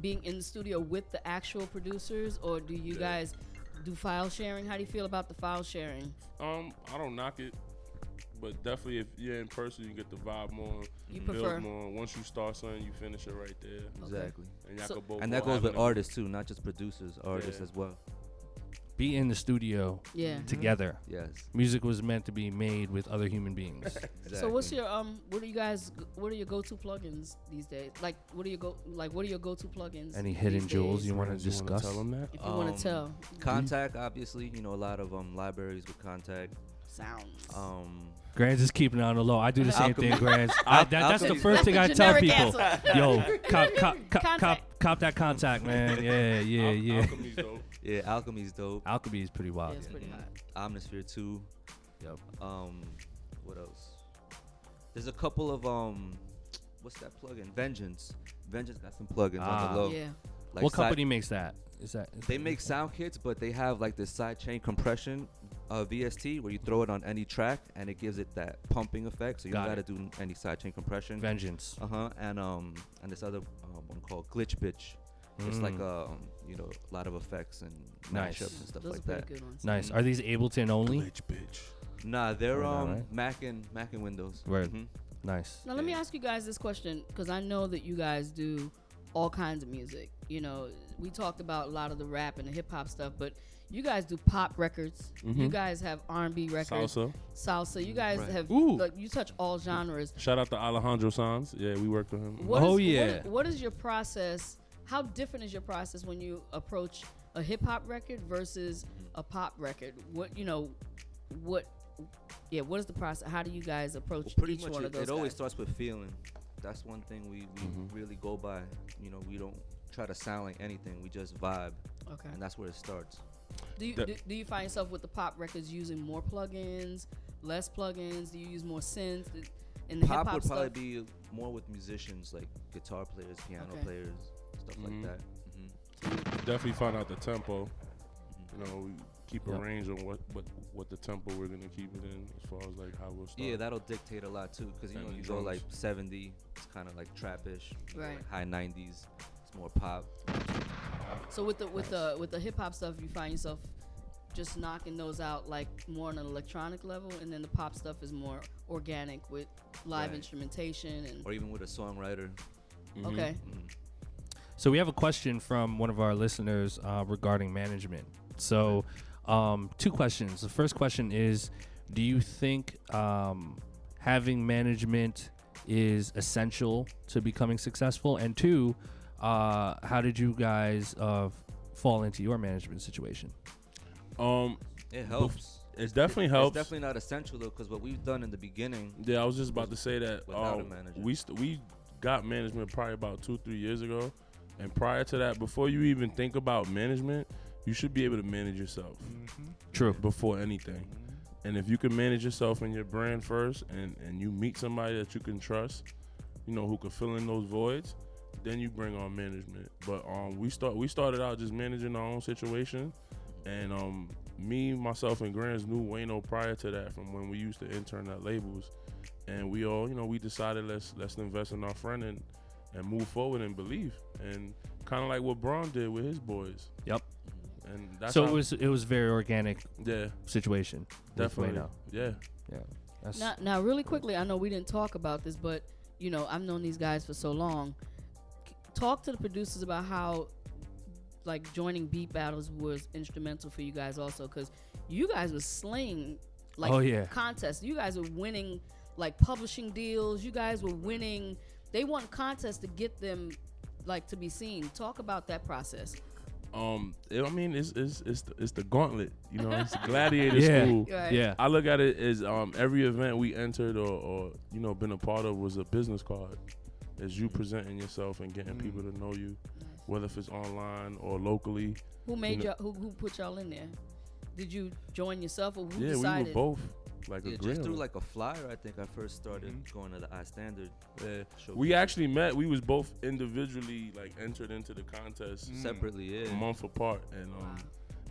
being in the studio with the actual producers, or do you Yeah. guys do file sharing? How do you feel about the file sharing? Um, I don't knock it. but definitely if you're in person, you get the vibe more, You build prefer. more. Once you start something, you finish it right there, Exactly. and y'all So- could both. And that goes with artists too, not just producers, artists Yeah. as well. Be in the studio Yeah. together. Yes. Music was meant to be made with other human beings. Exactly. So what's your um? What are you guys? What are your go-to plugins these days? Like, what are your go? Like, what are your go-to plugins? Any hidden these jewels days? you want to Friends, wanna discuss? Tell them that. If you want Um, to tell, Kontakt, obviously, you know, a lot of um libraries with Kontakt. sounds. Um, Grandz is keeping it on the low. I do the same Alchemy. thing, Grandz. That, that's the Alchemy. first thing I tell people. generic Yo, cop, cop, cop, cop, cop that Kontakt, man. Yeah, yeah, Al- yeah. Alchemy's dope. yeah, Alchemy's dope. Alchemy is pretty yeah, wild. it's pretty hot. Omnisphere 2. Yep. Um, what else? There's a couple of um, what's that plugin? Vengeance. Vengeance got some plugins Ah. on the low. Yeah. Like what side- company makes that? Is that? is They make sound kits, but they have like this sidechain compression uh, VST where you throw it on any track and it gives it that pumping effect. So you Got don't it. gotta do any sidechain compression. Vengeance. Uh huh. And um, and this other um, one called Glitch Bitch. It's like Mm. um, you know, a lot of effects and Nice. mashups and stuff Those like are pretty that. good ones. Nice. Are these Ableton only? Glitch bitch. Nah, they're um right? Mac and Mac and Windows. Word. Mhm. Nice. Now let me Yeah. ask you guys this question because I know that you guys do all kinds of music. You know, we talked about a lot of the rap and the hip hop stuff, but you guys do pop records. You Mhm. guys have R&B records, Salsa. salsa. You guys Right. have Ooh. like you touch all genres. Shout out to Alejandro Sanz. Yeah, we worked with him. What Oh, is- yeah. What is, what is your process? How different is your process when you approach a hip hop record versus a pop record? What you know, what? Yeah, what is the process? How do you guys approach Well, pretty each much one it, of those? it always guys? starts with feeling. That's one thing we, we Mhm. really go by. You know, we don't try to sound like anything. We just vibe, okay. and that's where it starts. Do you The- do, do you find yourself with the pop records using more plugins, less plugins? Do you use more synths? Th- In the Pop hop would stuff, probably be more with musicians like guitar players, piano Okay. players, stuff like that. hmm Definitely find out the tempo. You know, we keep a Yep. range on what, what what the tempo we're gonna keep it in as far as like how we'll start. Yeah, that'll dictate a lot too, because you And know the you go drums. like 70, it's kind of like trappish. You go, Right. like high 90s, it's more pop. so with the with the with the hip hop stuff, you find yourself just knocking those out like more on an electronic level, and then the pop stuff is more organic with live Right. instrumentation and Or even with a songwriter. Mhm. okay. So we have a question from one of our listeners uh, regarding management. So, um, two questions. The first question is, do you think um, having management is essential to becoming successful? And two, uh, how did you guys uh, fall into your management situation? Um, It helps. it definitely It- helps. It's definitely not essential though, because what we've done in the beginning. Yeah, I was just about to say that. Without a Um, manager. we st- we got management probably about two three years ago, and prior to that, before you even think about management, you should be able to manage yourself True. before anything. And if you can manage yourself and your brand first, and and you meet somebody that you can trust, you know who can fill in those voids, then you bring on management. But um, we start we started out just managing our own situation, and um, me myself and Grandz knew Wayno prior to that from when we used to intern at labels, and we all you know we decided let's let's invest in our friend and and move forward and believe, and kind of like what Braun did with his boys. Yep. And that's so it was it was very organic yeah situation. definitely Wayno. yeah. Yeah. That's, Now, now, really quickly, I know we didn't talk about this, but you know, I've known these guys for so long. Talk to the producers about how, like, joining beat battles was instrumental for you guys, also, because you guys were slaying, like, Oh, yeah. contests. You guys were winning, like, publishing deals. You guys were winning. They won contests to get them, like, to be seen. Talk about that process. Um, it- I mean, it's it's it's the, it's the gauntlet. You know, it's gladiator yeah. school. Right. Yeah. I look at it as um every event we entered or, or you know been a part of was a business card. As you presenting yourself and getting people to know you, whether if it's online or locally. Who made know- y'all? Who, who put y'all in there? Did you join yourself, or who yeah, decided? we were both like Yeah, agreeing. just through like a flyer, I think I first started going to the iStandard. Yeah. showcase We actually met. We was both individually like entered into the contest separately, a yeah. month apart, and um, Wow.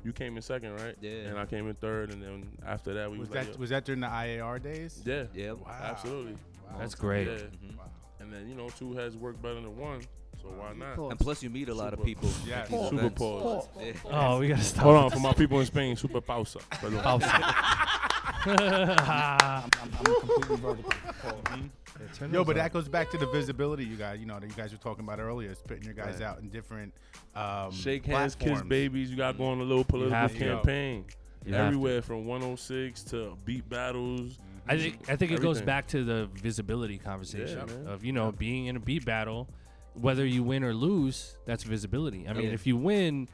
you came in second, right? Yeah. And I came in third, and then after that we Was was, like, that was that during the IAR days? yeah, Yeah. Wow. absolutely. Wow. That's great. Yeah. Mhm. Wow. And then you know, two heads work better than one, so why not? And plus, you meet a lot of people. Yeah. at Super events. pause. Oh, we gotta stop. Hold on, for my people in Spain, super pausa. Pausa. I'm, I'm, I'm completely vertical. Pause. Yo, but up. that goes back to the visibility you guys, you know, that you guys were talking about earlier, spitting your guys Right. out in different um, Shake hands, kiss babies. You got going a little political campaign. You to. Everywhere from 106 to beat battles. I think I think it goes back to the visibility conversation Yeah, of you know being in a beat battle, whether you win or lose, that's visibility. I mean, Yeah. if you win,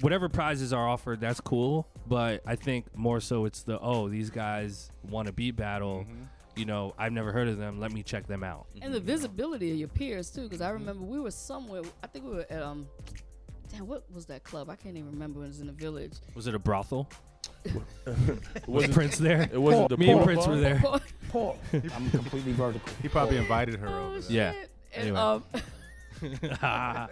whatever prizes are offered, that's cool. But I think more so it's the oh these guys want a beat battle. Mm-hmm. You know, I've never heard of them. Let me check them out. and the visibility of your peers too. Because I remember we were somewhere. I think we were at um. Damn, what was that club? I can't even remember. It was in the village. Was it a brothel? Was Prince there? it wasn't the Me and Prince Bar? were there. Pause. I'm completely vertical. He probably invited her Oh, over. there. Yeah. And, Anyway. um,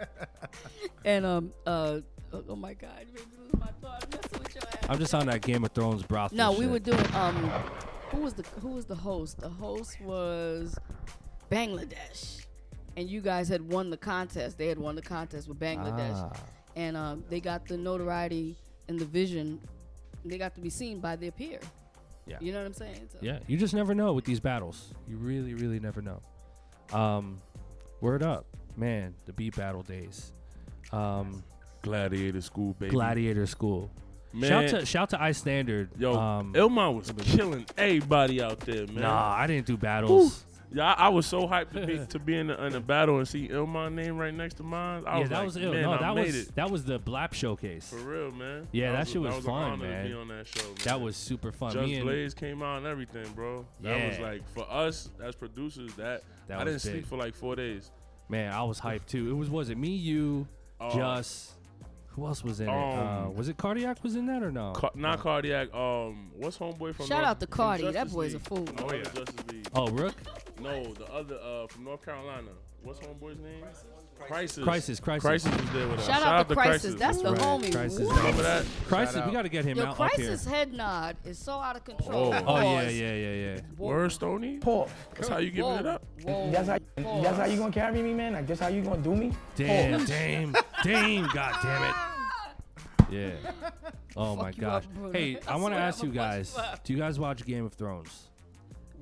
and um uh oh, oh my god, you made me lose my thought. I'm messing with your ass. I'm just on that Game of Thrones brothel. No, we shit. were doing um who was the who was the host? The host was Bangladesh. And you guys had won the contest. They had won the contest with Bangladesh. Ah. And um, they got the notoriety and the vision. They got to be seen by their peer. Yeah. You know what I'm saying? So, Yeah, you just never know with these battles. You really, really never know. Um, word up, man. The beat battle days. Um, Gladiator School, baby. Gladiator School. Man, Shout to shout to iStandard. yo, um, Ilma was killing everybody out there, man. nah, I didn't do battles. Yeah, I, I was so hyped to be to be in, the, in a battle and see Ilma name right next to mine. I yeah, was that like, was ill. man, no, I that was it. that was the Blap showcase. For real, man. Yeah, that was, shit was an fun, man. To be on that show, man. That was super fun. Just Me Blaze came out and everything, bro. That was like for us as producers. That, That I didn't sleep for like four days. man, I was hyped too. It was was it me, you, Uh, Just. Who else was in it? Uh, Um, was it Cardiak was in that or no? Ca- not Cardiak. Um, what's homeboy from? Shout North, out to from Cardi. That Justice boy's a League? fool. Oh, yeah. Justice League. oh, Rook. No, the other uh from North Carolina. What's homeboy's name? Crisis. Crisis, Crisis. Crisis was there with us. Shout, out to Crisis. That's the Right. homie. Crisis. What? Remember that? Crisis. Shout We out. got to get him Yo, out up here. Crisis head nod is so out of control. Oh. Oh yeah, yeah, yeah, yeah. Whoa. Word, Stony. Pause. That's how you giving Whoa. it up. Whoa. That's how, that's how you gonna carry me, man? Like, that's how you gonna do me? Damn, damn, damn, god damn it. Yeah. Oh my Fuck you up, gosh. Bruno. Hey, I I want to swear ask I'ma you guys, you up. do you guys watch Game of Thrones?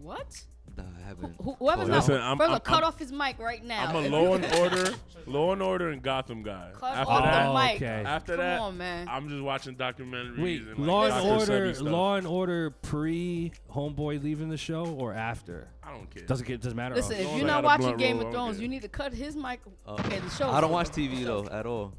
What? Nah, I haven't. Who- Whoever's Oh, not, listen, I'm- brother, I'm- cut I'm- off his mic right now. I'm a Law and Order, Law and Order, and Gotham guy. Cut After off that, the mic. okay. after Come that, on, man. I'm just watching documentaries. Wait, and like Law and Dr. Order, stuff. Law and Order pre Homeboy leaving the show or after? I don't care. Doesn't get doesn't matter. Listen, if you're not had a watching blunt Game roll, of don't Thrones, care. you need to cut his mic. Uh, Okay, the show. I don't watch TV though at all.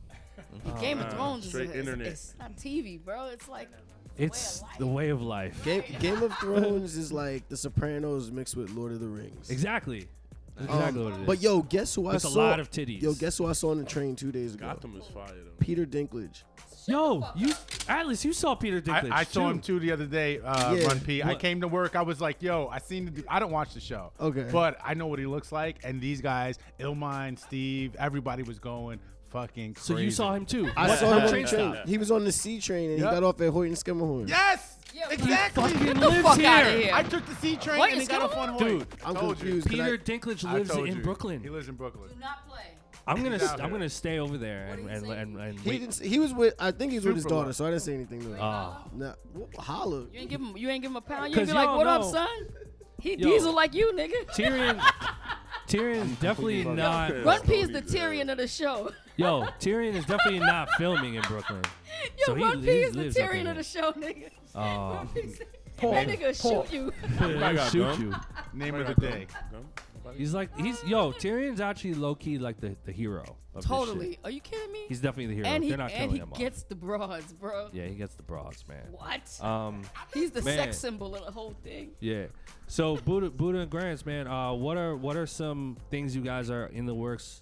Game Nah, of Thrones is straight it's, internet. it's not TV, bro. It's like it's way of the life. way of life. Game, Game of Thrones is like The Sopranos mixed with Lord of the Rings. Exactly. That's Um, exactly what it is. But yo, guess who I saw? With a saw? lot of titties. Yo, guess who I saw on the train two days ago? Gotham is fire though. Peter Dinklage. Yo, you Atlas, you saw Peter Dinklage. I saw him too. too the other day. Uh, Yeah. Run P. I What? came to work. I was like, "Yo, I seen the. dude- I don't watch the show. Okay. But I know what he looks like. And these guys, Illmind, Steve, everybody was going fucking crazy. So you saw him too. I What- saw what him on the train train. stop? He was on the C train and Yep. he got off at Hoyt-Schermerhorn. Yes. Yo, exactly. fucking Get lives the fuck here. outta here. I took the C train What and is he got off going on on? Hoyt. Dude, I'm Told you. confused. 'cause Peter I- Dinklage I lives told in you. Brooklyn. He lives in Brooklyn. do not play. I'm gonna He's out I'm here. gonna stay over there What and did and, he say? and, and He wait. didn't. He was with. I think he was with his Super daughter, lot. so I didn't say anything to him. Ah. Nah, wh- holla. You ain't give him. You ain't give him a pound. you ain't be you like, don't "What up, know. son?" He Yo. diesel like you, nigga. Tyrion Tyrion's definitely bugged. not Run P is the Tony's, Tyrion of the show. Yo, Tyrion is definitely not filming in Brooklyn. Yo, So he Run P he is the lives up Tyrion there. of the show, nigga. Oh, Run P said- Paul, that nigga Paul. shoot you. I got shoot gum. you. Name I of the got day. gum. He's like he's yo. Tyrion's actually low key like the, the hero. Of this Totally. shit. Are you kidding me? He's definitely the hero. and he They're not and killing he him off. gets the broads, bro. Yeah, he gets the bras, man. What? Um, He's the man. sex symbol of the whole thing. yeah. So Buda, Buda and Grandz, man. Uh, what are what are some things you guys are in the works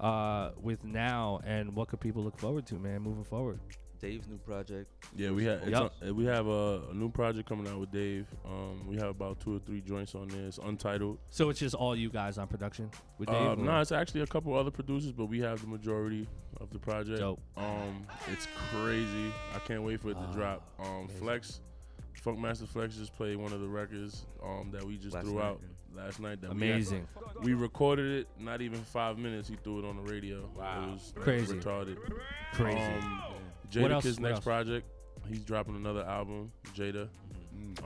uh with now, and what could people look forward to, man, moving forward? Dave's new project. Yeah, we have it's Yup. on- we have a, a new project coming out with Dave. Um, we have about two or three joints on there. It's untitled. So it's just all you guys on production with Dave. Uh, or- no, it's actually a couple other producers, but we have the majority of the project. Dope. Um, it's crazy. I can't wait for it to Ah, drop. Um, amazing. Flex, Funkmaster Flex just played one of the records um that we just Last threw night, out last night. That we Amazing. We, recorded it. Not even five minutes. He threw it on the radio. Wow. It was Crazy. retarded. Crazy. Um, What else- Jadakiss what next else? project. He's dropping another album. Jada.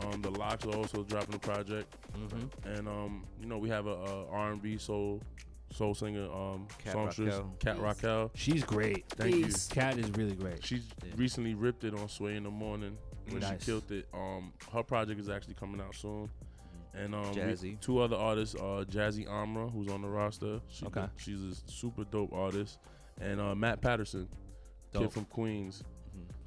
Um, the Lox are also dropping a project, Mm-hmm. and um, you know we have a, a R&B soul soul singer, um, Kat songstress, Raquel. Cat Peace. Raquel. She's great. Thank you. Cat is really great. She's Yeah. recently ripped it on Sway in the Morning when Nice. she killed it. Um, her project is actually coming out soon. And um, we- Jazzy. two other artists, uh, Jazzy Amra, who's on the roster. She Okay. she's a super dope artist, and uh, Matt Patterson, Dope. kid from Queens.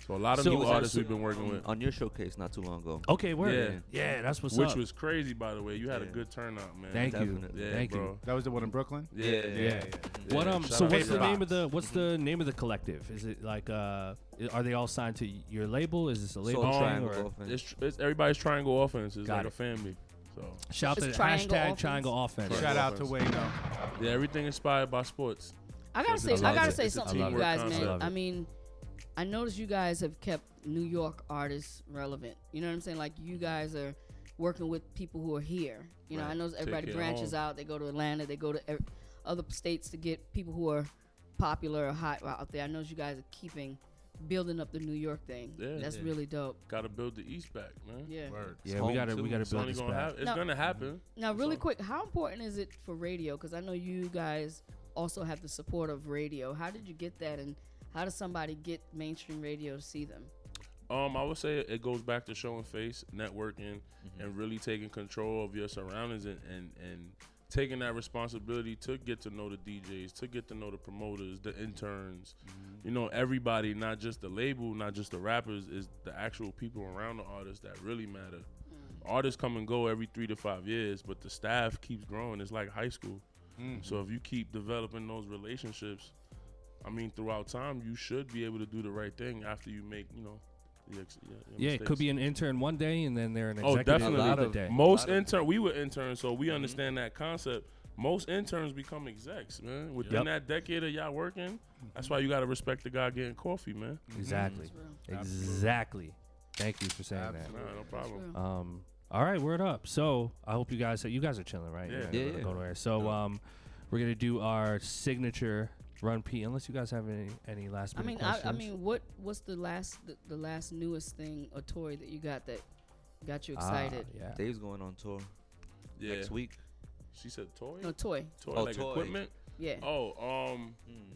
So a lot of So new artists we've been working with, On your showcase not too long ago. Okay, word. Yeah. Yeah, that's what's which up. was crazy, by the way. You had a Yeah. good turnout, man. Thank you. Yeah, Thank bro. you. That was the one in Brooklyn. Yeah, Yeah. Yeah. yeah. What um? Shout So what's the Box. name of the what's the name of the collective? Is it like uh? Are they all signed to your label? Is this a label Soul thing, Triangle or- Offense. It's, it's everybody's triangle offense. It's Got like it. a family. So Shout It's to the Triangle hashtag Offense? Triangle Offense. Shout out to Offense. Wayno. yeah, everything inspired by sports. I gotta say, a- I love gotta it. say It's something to you guys, man. I mean, I noticed you guys have kept New York artists relevant. You know what I'm saying? Like you guys are working with people who are here. You know, I know everybody it branches out. They go to Atlanta. They go to ev- other states to get people who are popular or hot out there. I know you guys are keeping building up the New York thing. Yeah. That's Yeah. really dope. Got to build the East back, man. Yeah. Yeah, we gotta we gotta build only this gonna back. happen. It's No. gonna happen. Now, really So- quick, how important is it for radio? Because I know you guys also have the support of radio. How did you get that, and how does somebody get mainstream radio to see them? Um, I would say it goes back to showing face, networking, mm-hmm. and really taking control of your surroundings and, and, and taking that responsibility to get to know the DJs, to get to know the promoters, the interns, mm-hmm. you know, everybody, not just the label, not just the rappers, is the actual people around the artists that really matter. Mm. Artists come and go every three to five years, but the staff keeps growing. It's like high school. Mm-hmm. So if you keep developing those relationships, I mean, throughout time, you should be able to do the right thing after you make, you know, the ex- yeah, your Yeah, it could be an intern one day, and then they're an Oh, executive definitely. another of- day. Most lot of- intern, we were interns, so we mm-hmm. understand that concept. Most interns become execs, man. Within Yep. that decade of y'all working, that's why you gotta respect the guy getting coffee, man. Exactly. Mm-hmm. That's real. Exactly. Thank you for saying Absolutely. Nah, no problem. Um. All right, word up. So I hope you guys you guys are chilling, right? Yeah. You're Yeah, gonna yeah. Go. So um, we're gonna do our signature run P. Unless you guys have any any last I minute mean, I, questions. I mean, what what's the last the, the last newest thing or toy that you got that got you Ah, excited? yeah. Dave's going on tour Yeah. next week. She said toy? No toy. toy, Oh, like toy. equipment? Yeah. Oh, um, Hmm.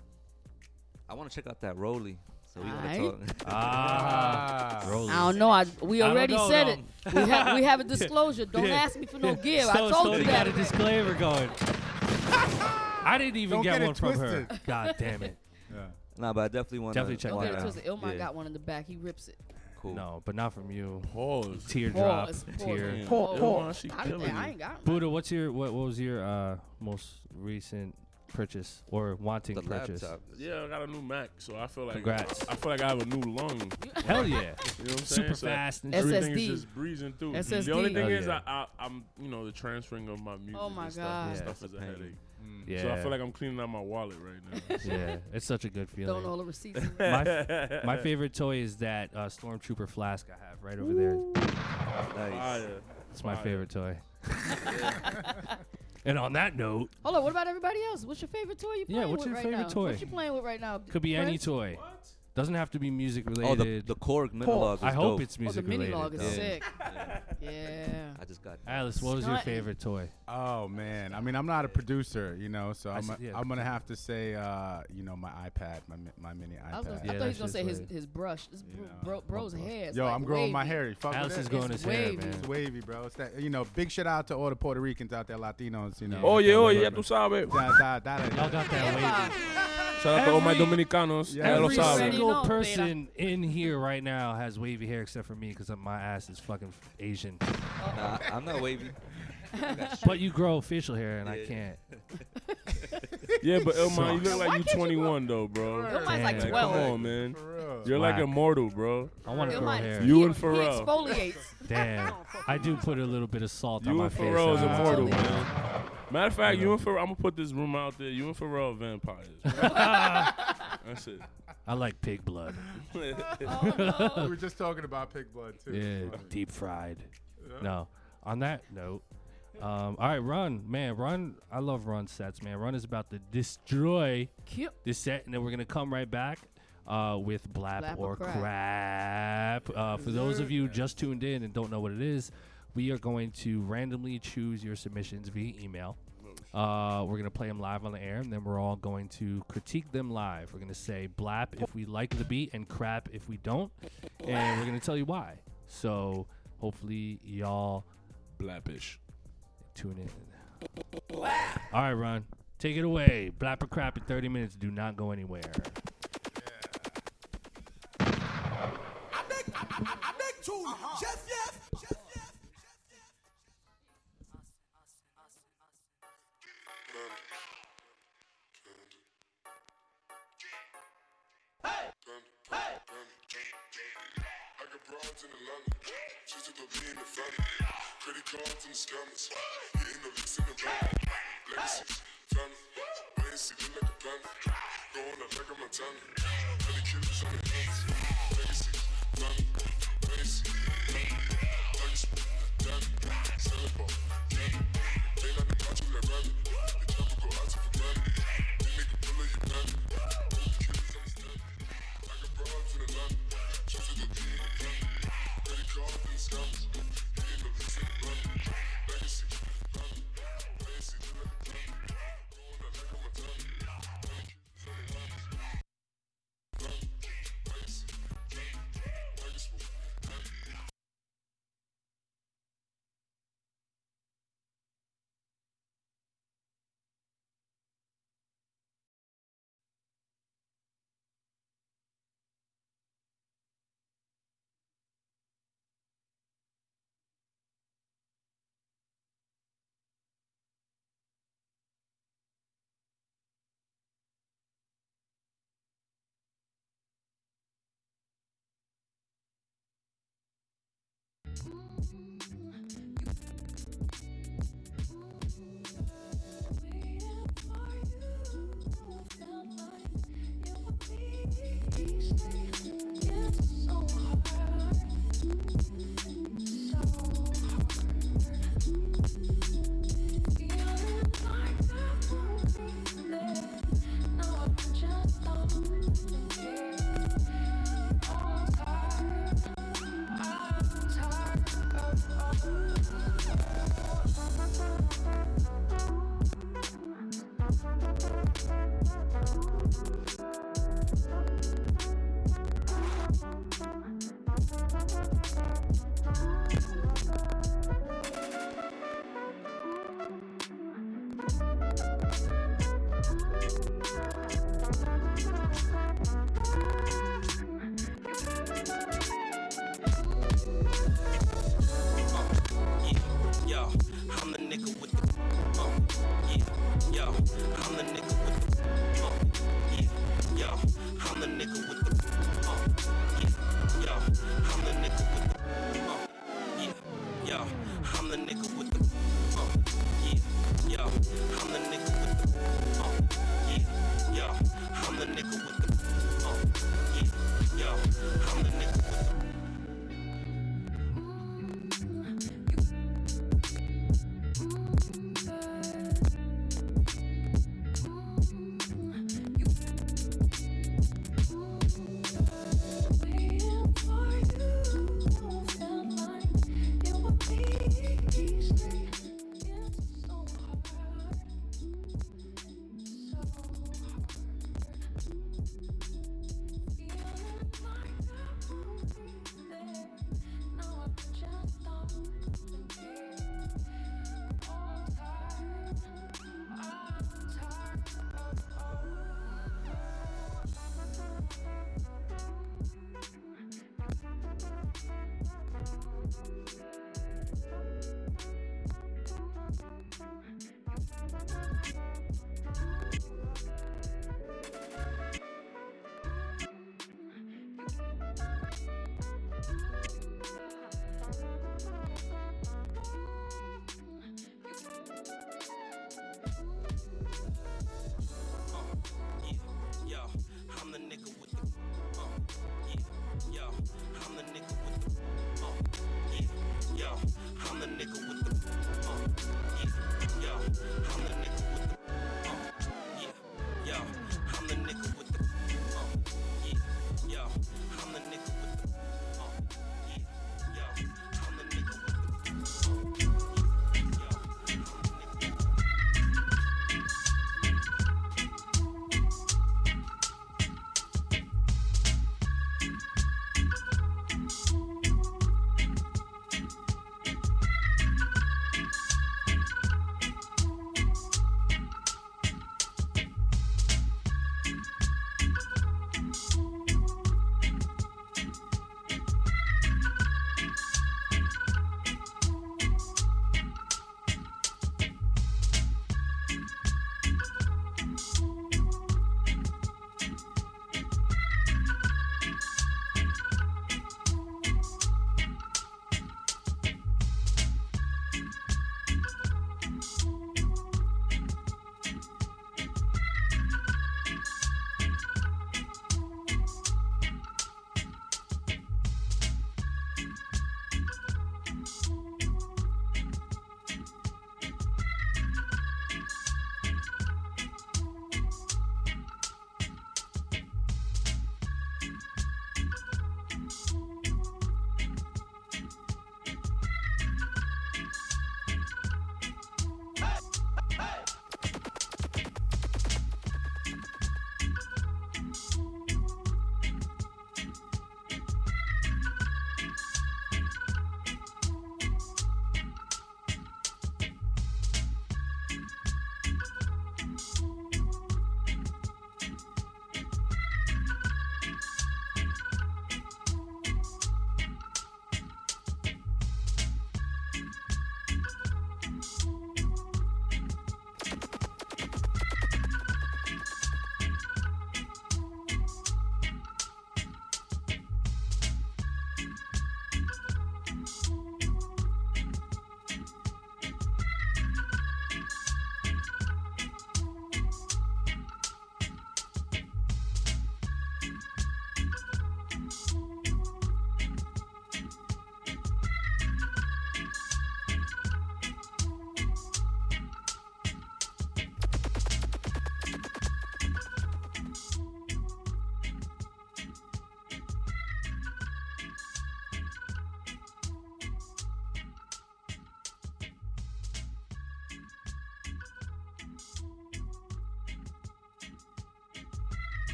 I want to check out that ROLI. So we Aight. want to talk. Ah, ROLI. I don't know. I we I don't already know, said though. it. We have we have a disclosure. Don't Yeah. ask me for no gear. I Stone- told Stone you got that. a disclaimer going. I didn't even Don't get get it one from her. twisted. God damn it. Yeah. nah, but I definitely want to. Definitely check Don't that get it out. twisted. Ilmar Yeah. got one in the back. He rips it. Cool. No, but not from you. pause. Teardrop, Pause, pause. tear. Damn. Pause. Ilma, she I, killing I you. ain't got one. Buda, what's your what, what was your uh most recent purchase or wanting The purchase? laptop. Yeah, I got a new Mac, so I feel like Congrats. I feel like I have a new lung. Hell yeah. You know what I'm saying? Super So fast and SSD. Everything is just breezing through. SSD. The only thing Hell is, yeah. I, I, I'm, you know, the transferring of my music. Oh my and stuff, God. and Yeah, stuff it's is a a pain. headache. Yeah. So I feel like I'm cleaning out my wallet right now. yeah, it's such a good Throwing feeling. all the receipts. in. my, my favorite toy is that uh, Stormtrooper flask I have right over there. Nice. Fire. It's my Fire. favorite toy. and on that note, Hold on. What about everybody else? What's your favorite toy you Yeah, playing what's with your right favorite now? toy? What you playing with right now? could be any Prince? toy. Doesn't have to be music Oh, related. the the Korg minilogue. I is hope dope. it's Oh, the music mini related. log is though. sick. Yeah. Yeah. I just got. Alice, what was your Stunting. favorite toy? Oh man, I mean, I'm not a producer, you know, so I I'm, see- yeah, I'm gonna have to say, uh, you know, my iPad, my mi- my mini I, was gonna, iPad. Yeah, I thought he was gonna say shit's his, lit. his brush. This You bro, know, bro, bro's my- hair. is Yo, like I'm growing my wavy. hair. You fuck Alice with is it? growing It's his hair, wavy. man. It's wavy, bro. It's that, you know, big shout out to all the Puerto Ricans out there, Latinos, you know. Oye, that oye, way. ya tú sabes. Y'all got that Epa. wavy. Shout out to all my Dominicanos. Yeah. Ya lo Every saben. single Already know, person in here right now has wavy hair except for me because my ass is fucking Asian. Nah, I'm not wavy. But you grow facial hair and I can't. Yeah, but Ilma, you look like you can't you 21 though, bro. Ilma's like Damn. Like, 12. come on, man. You're like Whack. immortal, bro. I want to grow Ilma- hair. You he- and He Pharrell. exfoliates. Damn. I do put a little bit of salt on You my and face. Pharrell is every now immortal, man. Matter of fact, you and Pharrell, I'm gonna put this rumor out there. You and Pharrell are vampires. That's it. I like pig blood. Oh, we were just talking about pig blood too. Yeah, deep fried. No. On that note, um, all right, run, man, run. I love run sets, man. Run is about to destroy Cute. this set, and then we're gonna come right back. uh, with Blap, Blap or or Crap. Uh, for those of you just tuned in and don't know what it is, we are going to randomly choose your submissions via email. Uh, we're gonna play them live on the air, and then we're all going to critique them live. We're gonna say blap if we like the beat and crap if we don't, and we're gonna tell you why. So hopefully y'all Blappish. Tune in. All right, Ron, take it away. Blapper or crap in 30 minutes. Do not go anywhere. I got in Atlanta. She's took the lean in the family. Credit cards and the scammers. Hitting the licks in the van. Legacies, family. See, like a planet. Going like a Montana. mm-hmm.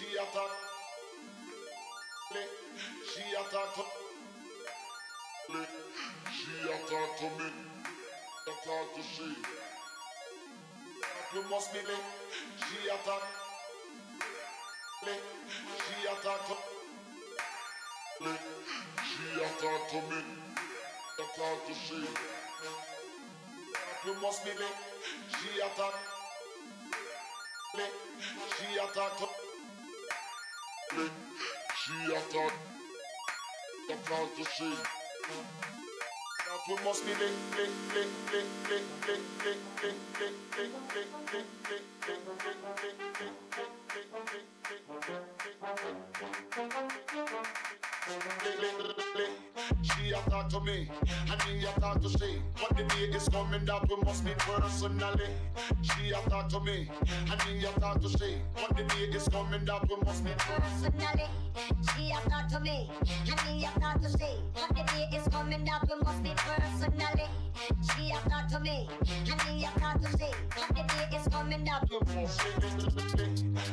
She attack to Le, she attack to me. Attack to she. You must be le, she attack. She attack to Le, she attack to me. Attack to she. You must be le, she attack. She attack to Le, Attack to she. That we must be link, link, link, link, link, link, link, link, link, link, link, link, link, link, link, link, link, She attack to me, and me attack to she. But the day is coming that we must meet personally. She attack to me, and me attack to she. But the day is coming that we must meet personally. She a talk to me, and me a talk to she. But the day is coming that we must be personally. She a talk to me, and me a talk to she. But the day is coming that we must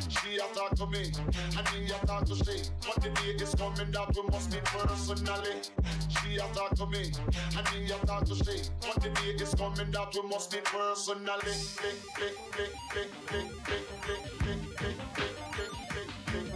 She attack to me, and me attack to she. But the day is coming that we must meet personally. She attack to me, and me attack to she. But the day is coming that we must meet personally. Lick, lick, lick, lick, lick, lick, lick, lick, lick, lick, lick, lick,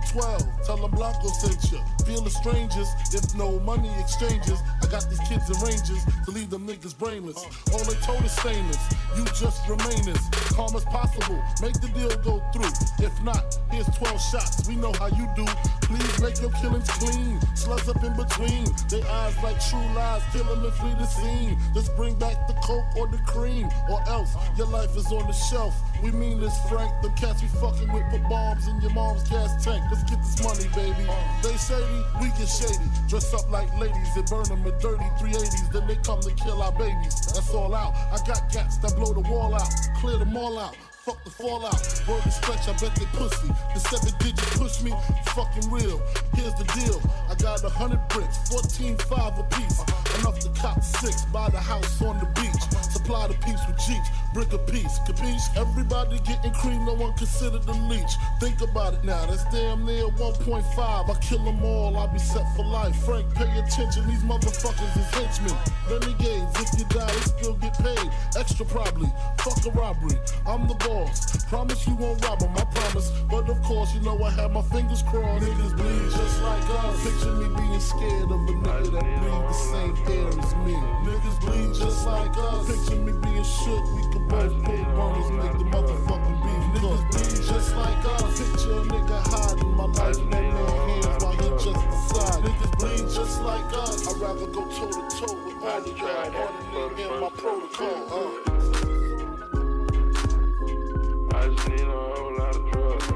to room 112, tell them Blanco sent you. Feel the strangers, if no money exchanges. I got these kids in ranges to leave them niggas brainless. All they told is stainless, you just remain as calm as possible. Make the deal go through. If not, here's 12 shots, we know how you do. Please make your killings clean, slugs up in between. They eyes like true lies, kill them and flee the scene. Just bring back the coke or the cream, or else your life is on the shelf. We mean this, Frank. Them cats we fucking with put bombs in your mom's gas tank. Let's get this money, baby. They shady, we get shady. Dress up like ladies and burn them in dirty 380s. Then they come to kill our babies. That's all out. I got gats that blow the wall out, clear them all out. Fuck the fallout. Word to stretch, I bet they pussy. The seven digits push me, fucking real. Here's the deal. I got a hundred bricks, 14 five a piece. Enough to cop six, buy the house on the beach. Supply the peeps with jeeps, brick a piece, capiche? Everybody getting cream, no one considered the leech. Think about it now, that's damn near 1.5. I kill them all, I'll be set for life. Frank, pay attention, these motherfuckers is henchmen. Renegades, if you die, they still get paid. Extra probably, fuck a robbery. I'm the boss. Promise you won't rob rob 'em, I promise. But of course, you know I have my fingers crossed. Niggas bleed just like us. Picture me being scared of a nigga that breathe the same air as me. Niggas bleed just like us. Picture me being shook. We could both pull burners, make the motherfucking beef. Niggas bleed just like us. Picture a nigga hiding my life in man's hands while he just decide. Niggas bleed just like us. I'd rather go toe to toe with all the y'all. All in my protocol. Uh. I just need a whole lot of drugs.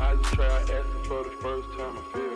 I just try acid for the first time, I feel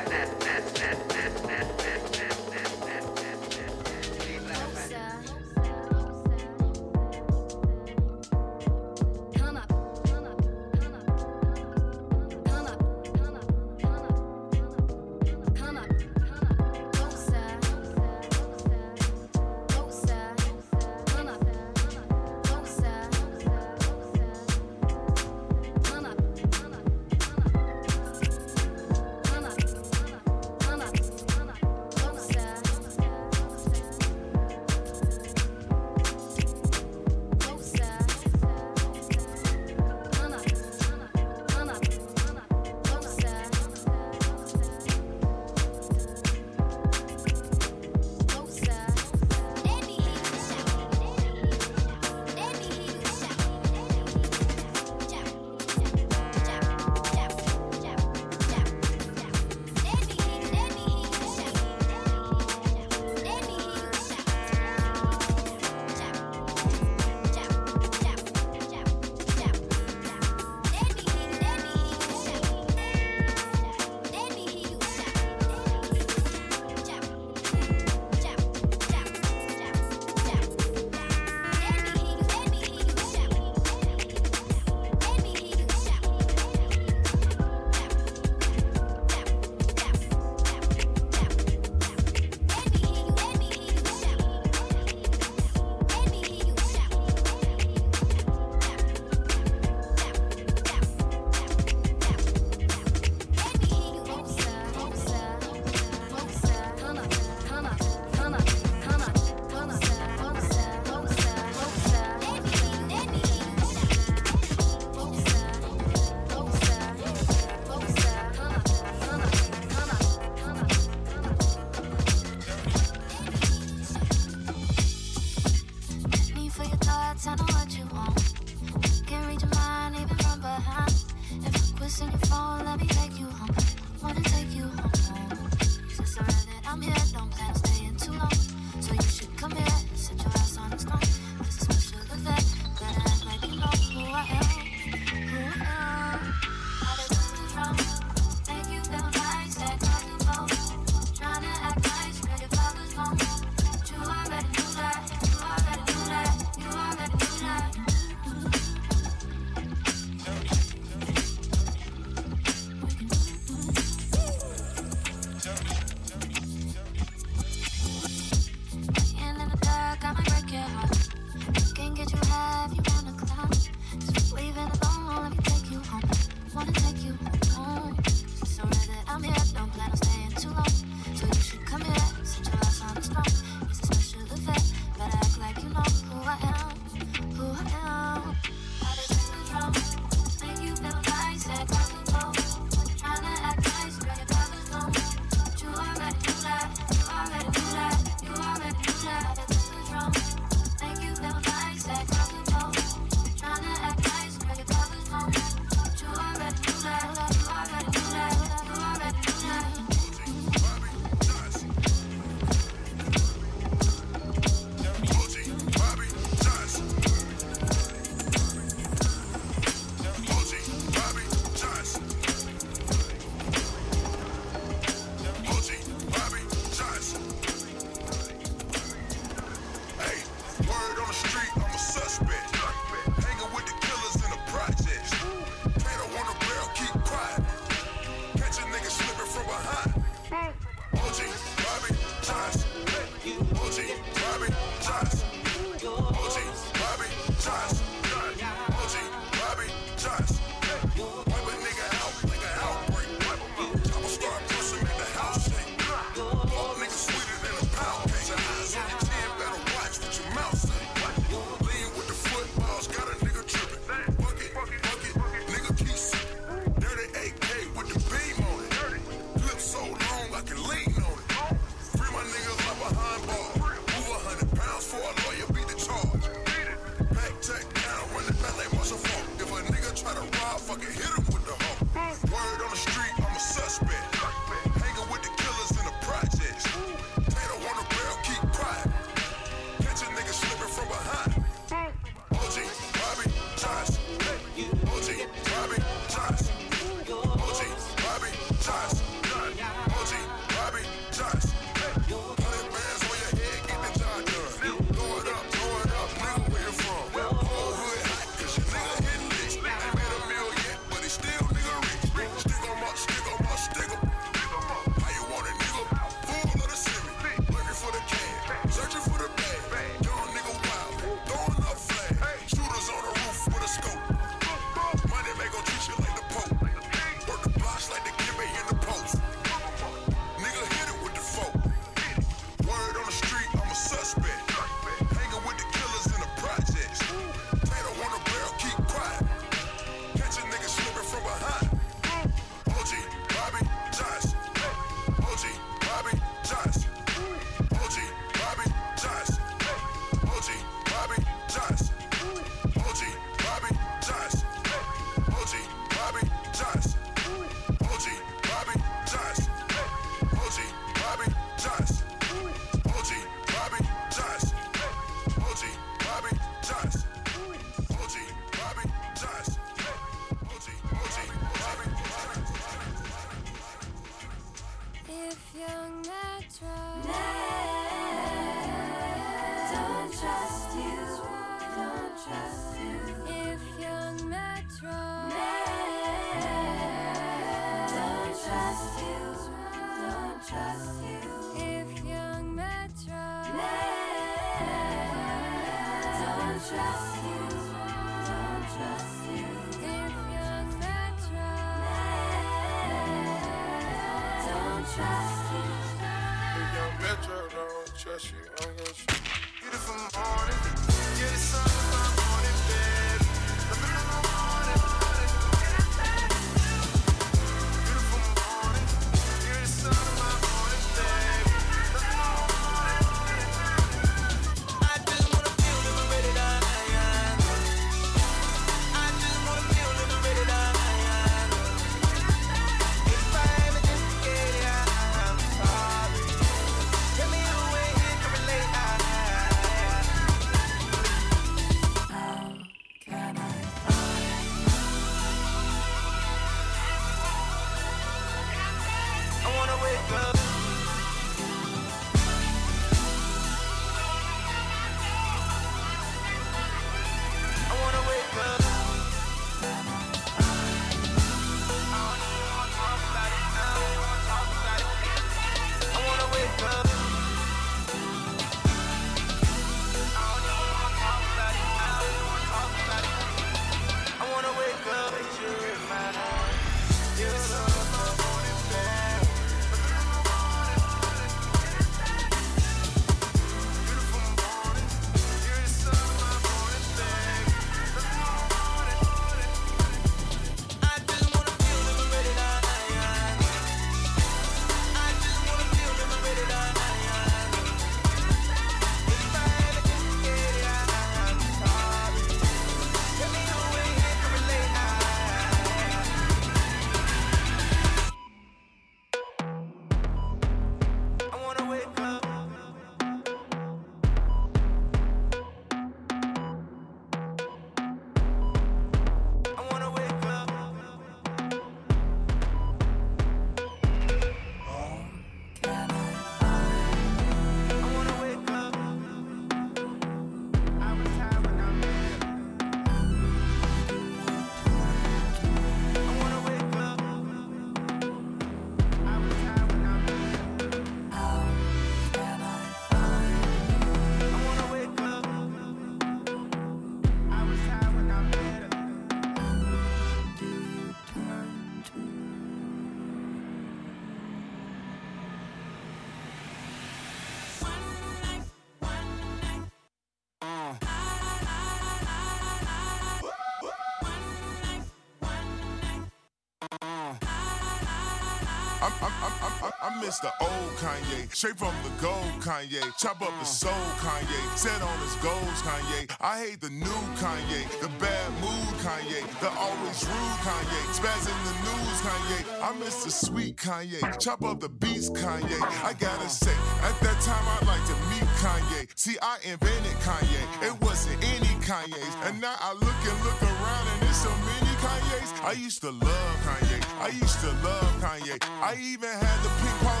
I the old Kanye, straight from the gold Kanye. Chop up the soul Kanye, set on his goals Kanye. I hate the new Kanye, the bad mood Kanye, the always rude Kanye, spaz in the news Kanye. I miss the sweet Kanye, chop up the beats Kanye. I gotta say, at that time I'd like to meet Kanye. See, I invented Kanye, it wasn't any Kanye's, and now I look and look around and there's so many Kanye's. I used to love Kanye, I used to love Kanye. I even had the pink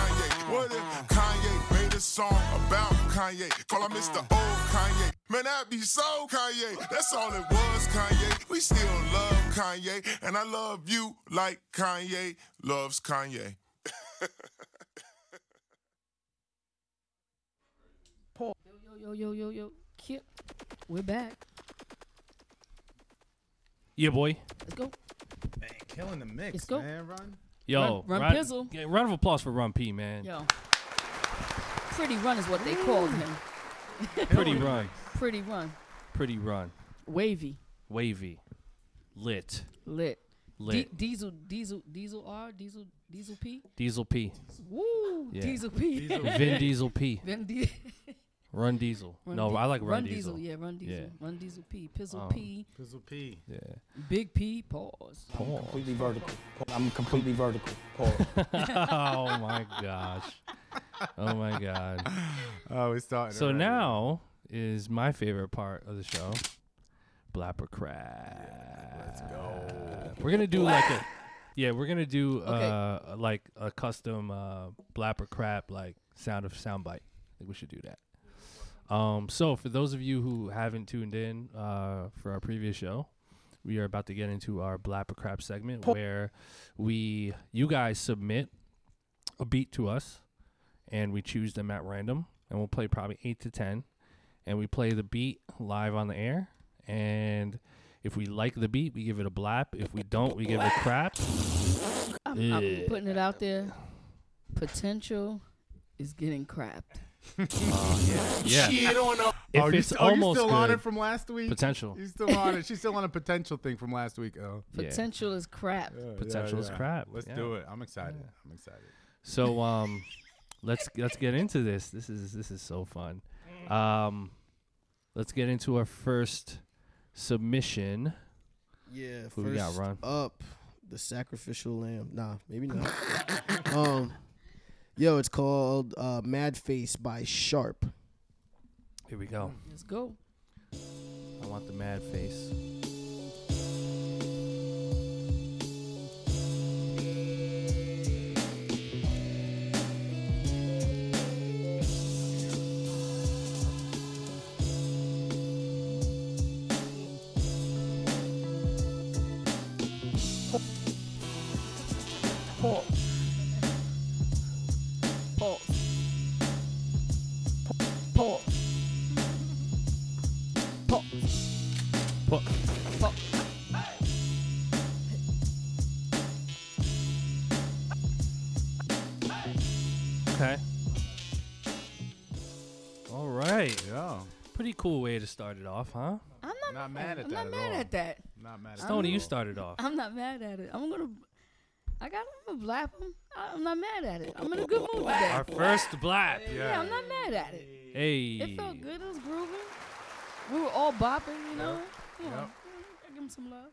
Kanye. What if Kanye made a song about Kanye? Call him Mr. Old Kanye. Man, that'd be so Kanye. That's all it was, Kanye. We still love Kanye, and I love you like Kanye loves Kanye. Paul. Yo, yo, yo, yo, yo, Kip. We're back. Yeah, boy. Let's go. Man, killing the mix, Let's go. man. Run. Yo, Run- Run round- Pizzle. yeah, round of applause for Run P, man. Yo. Pretty Run is what they called him. Pretty run. Pretty Run. Pretty run. Wavy. Wavy. Lit. Lit. Lit. D- diesel, Diesel, Diesel R, Diesel, Diesel P. Diesel P. Woo! Yeah. Diesel P. Vin Diesel P. Vin Di- Run Diesel. Run no, Di- I like Run, Run Diesel. Yeah, Run Diesel. Yeah. Run Diesel P. Pizzle Um, P. Pizzle P. Yeah. Big P. Pause. Pause. Completely vertical. I'm completely vertical. Pause. oh my gosh. Oh my god. Oh, we started. So already. now is my favorite part of the show. Blapper crap. Let's go. We're gonna do like a yeah, we're gonna do Okay. uh like a custom uh blapper crap like sound of soundbite. I think we should do that. Um so for those of you who haven't tuned in uh for our previous show, we are about to get into our blapper crap segment where we you guys submit a beat to us and we choose them at random and we'll play probably 8 to 10 and we play the beat live on the air. And if we like the beat we give it a blap. If we don't we give it crap. I'm, I'm putting it out there. Potential is getting crapped. Oh, yeah yeah Shit on a- if oh, you it's st- oh, you almost still on it from last week? potential You still on it? She's still on a potential thing from last week. Oh, Yeah. Potential is crap. Yeah, Potential yeah, is crap. Let's Yeah. do it. I'm excited. Yeah. I'm excited. so um let's let's get into this this is this is so fun um let's get into our first submission Yeah, Who first we got, Ron? up, the sacrificial lamb. Nah, maybe not. um, yo, it's called uh, Mad Face by Sharp. here we go Let's go. i want the mad face cool way to start it off huh I'm not, Not mad at I'm that not at mad all. at that. Not mad at Stony, you all. started off I'm not mad at it. I'm gonna. I got. I'm gonna blap him. I'm not mad at it. I'm in a good mood today. our first blap yeah. I'm not mad at it. hey It felt good. It was grooving. We were all bopping, you know. Come on. Yep. I give him some love.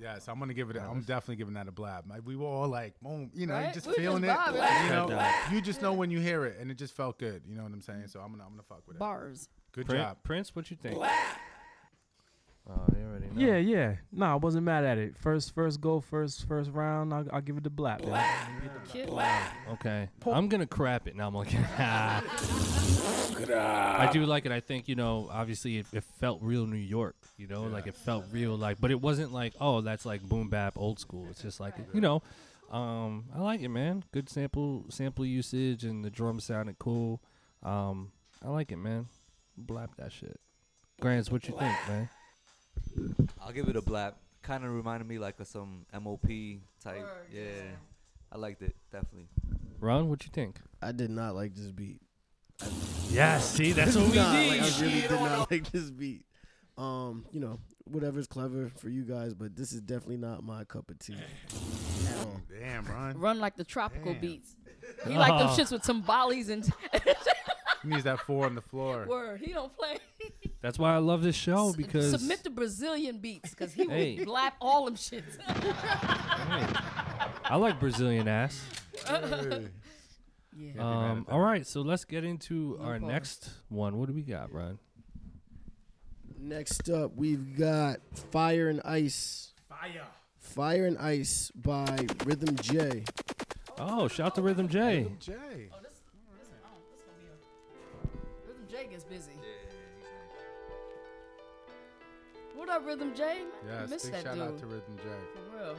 Yes, I'm gonna give it. A, I'm definitely giving that a blab. Like, we were all like, boom, you know, Right? just We feeling just it. You know, you just know when you hear it, and it just felt good. You know what I'm saying? So I'm gonna, I'm gonna fuck with it. Bars. Good Prin- job. prince what you think oh you already know Yeah, yeah. No, I wasn't mad at it. First, first go, first, first round. I'll, I'll give it the blap. Yeah. Kid. Okay. I'm gonna crap it now. I'm like, I do like it. I think you know, obviously, it, it felt real New York. You know, like it felt real, like, but it wasn't like, oh, that's like boom bap old school. It's just like, you know, um, I like it, man. Good sample sample usage, and the drum sounded cool. Um, I like it, man. Blap that shit. Grandz, what you think, man? I'll give it a blap. Kind of reminded me like of some MOP type. Word, yeah. yeah. I liked it definitely. Ron, what you think? I did not like this beat. Yeah, see, that's what we Nah, need. Like, I really did not like this beat. Um, you know, whatever's clever for you guys, but this is definitely not my cup of tea. Oh. Damn, Ron. Run like the tropical Damn. beats. He like them Oh. shits with some timbales and He needs that four on the floor. word. He don't play. That's why I love this show because Submit the Brazilian beats because he Hey. will blap all them shits. I like Brazilian ass. yeah. Um, all right, so let's get into No our pause. next one. What do we got, Ron? Next up, we've got Fire and Ice. Fire. Fire and Ice by Rhythm J. Oh, shout to Rhythm J. Jay. Oh, a. Rhythm J gets busy. What up, Rhythm Jay? Man, I Yes, miss big that shout dude. out to Rhythm Jay. For real.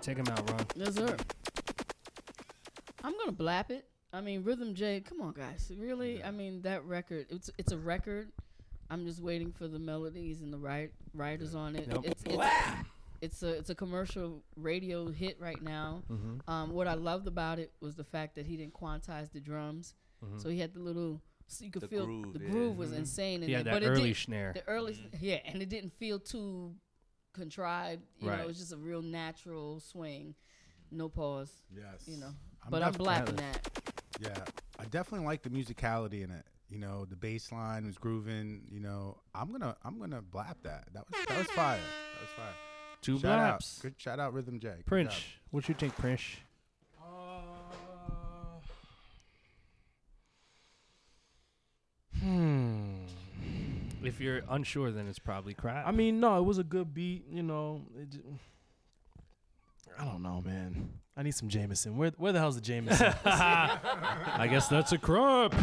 Right, take him out, Ron. Yes, sir. I'm gonna blap it. I mean, Rhythm J. Come on, guys. Really? I mean, that record. It's it's a record. I'm just waiting for the melodies and the right writers on it. Nope. It's it's, it's a it's a commercial radio hit right now. Mhm. Um, what I loved about it was the fact that he didn't quantize the drums, Mhm. so he had the little. So you could The feel groove, the yeah. groove was Mhm. insane in He it, that but it early did- snare. The early, yeah, and it didn't feel too contrived. You know, Right. it was just a real natural swing, no pause. Yes. You know, I'm but I'm def- blapping that. Yeah, I definitely like the musicality in it. You know, the bass line was grooving. You know, I'm gonna I'm gonna blap that. That was that was fire. That was fire. Two shout Out. Good shout out, Rhythm J. Good Prince, job. what you think, Prince? If you're unsure, then it's probably crap. I mean, no, it was a good beat. You know, it j- I don't know, man. I need some Jameson. Where where the hell's the Jameson? I guess that's a crop.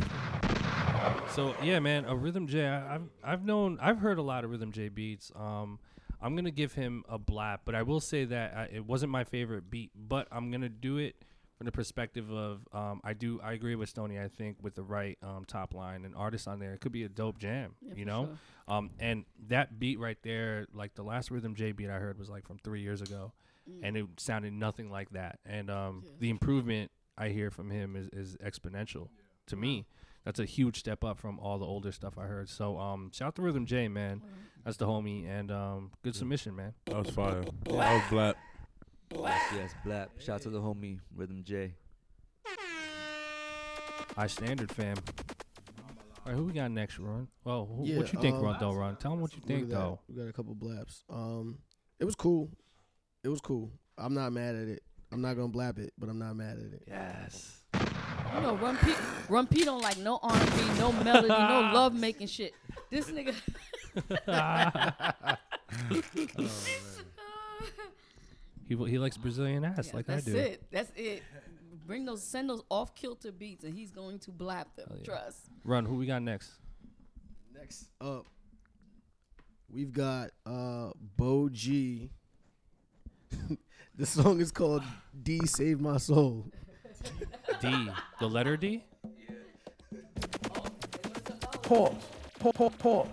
So yeah, man, a Rhythm J. I, I've I've known I've heard a lot of Rhythm J beats. Um, I'm gonna give him a blap, but I will say that I, it wasn't my favorite beat. But I'm gonna do it from the perspective of um, I do I agree with Stony. I think with the right um, top line and artist on there, it could be a dope jam. Yeah, you know, sure. um, and that beat right there, like the last Rhythm J beat I heard was like from three years ago, Mm. and it sounded nothing like that. And um, the improvement I hear from him is, is exponential to me. That's a huge step up from all the older stuff I heard. So um, shout out to Rhythm J, man. That's the homie, and um, good submission, man. That was fire. That was black. Yes, yes, blap. Shout out to the homie Rhythm J. iStandard, fam. All right, who we got next, Ron? Well, who, Yeah, what you think, um, Ron? Though, Ron, tell him what you Look at think, that. though. We got a couple blaps. Um, it was cool. It was cool. I'm not mad at it. I'm not gonna blap it, but I'm not mad at it. Yes. You know, Run P, Run P don't like no R&B, no melody, no love making shit. This nigga. He he likes Brazilian ass Yeah, like I do. That's it. That's it. Bring those, send those off kilter beats, and he's going to blap them. Yeah. Trust. Run, who we got next? Next up, we've got uh Bo G. the song is called "D Save My Soul." D, the letter D. Pause. Pause. Pause. Pause.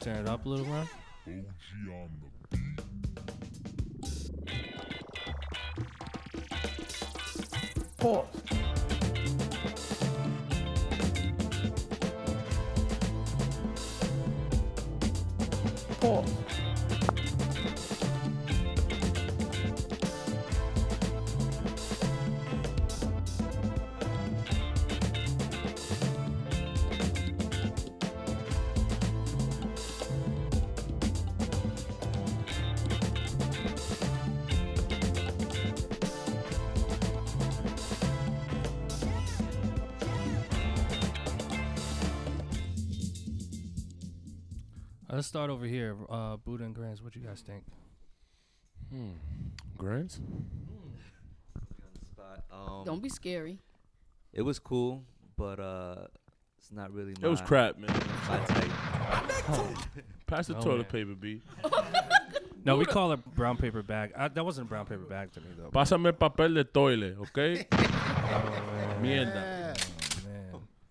Turn it up a little, Ron. Pause. Pause. Let's start over here. Uh, Buda and Grandz, what you guys think? Hmm. Grants? Spot. Um, Don't be scary. It was cool, but uh, it's not really. It was crap, man. my type. Pass the Oh, toilet man. paper, B. No, we call it brown paper bag. I, that wasn't a brown paper bag to me though. Pásame el papel de toilet, okay? Oh, Mierda. man.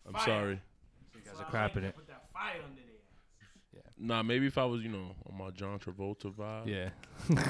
I'm sorry. You guys are crapping it. Nah, maybe if I was, you know, on my John Travolta vibe. Yeah.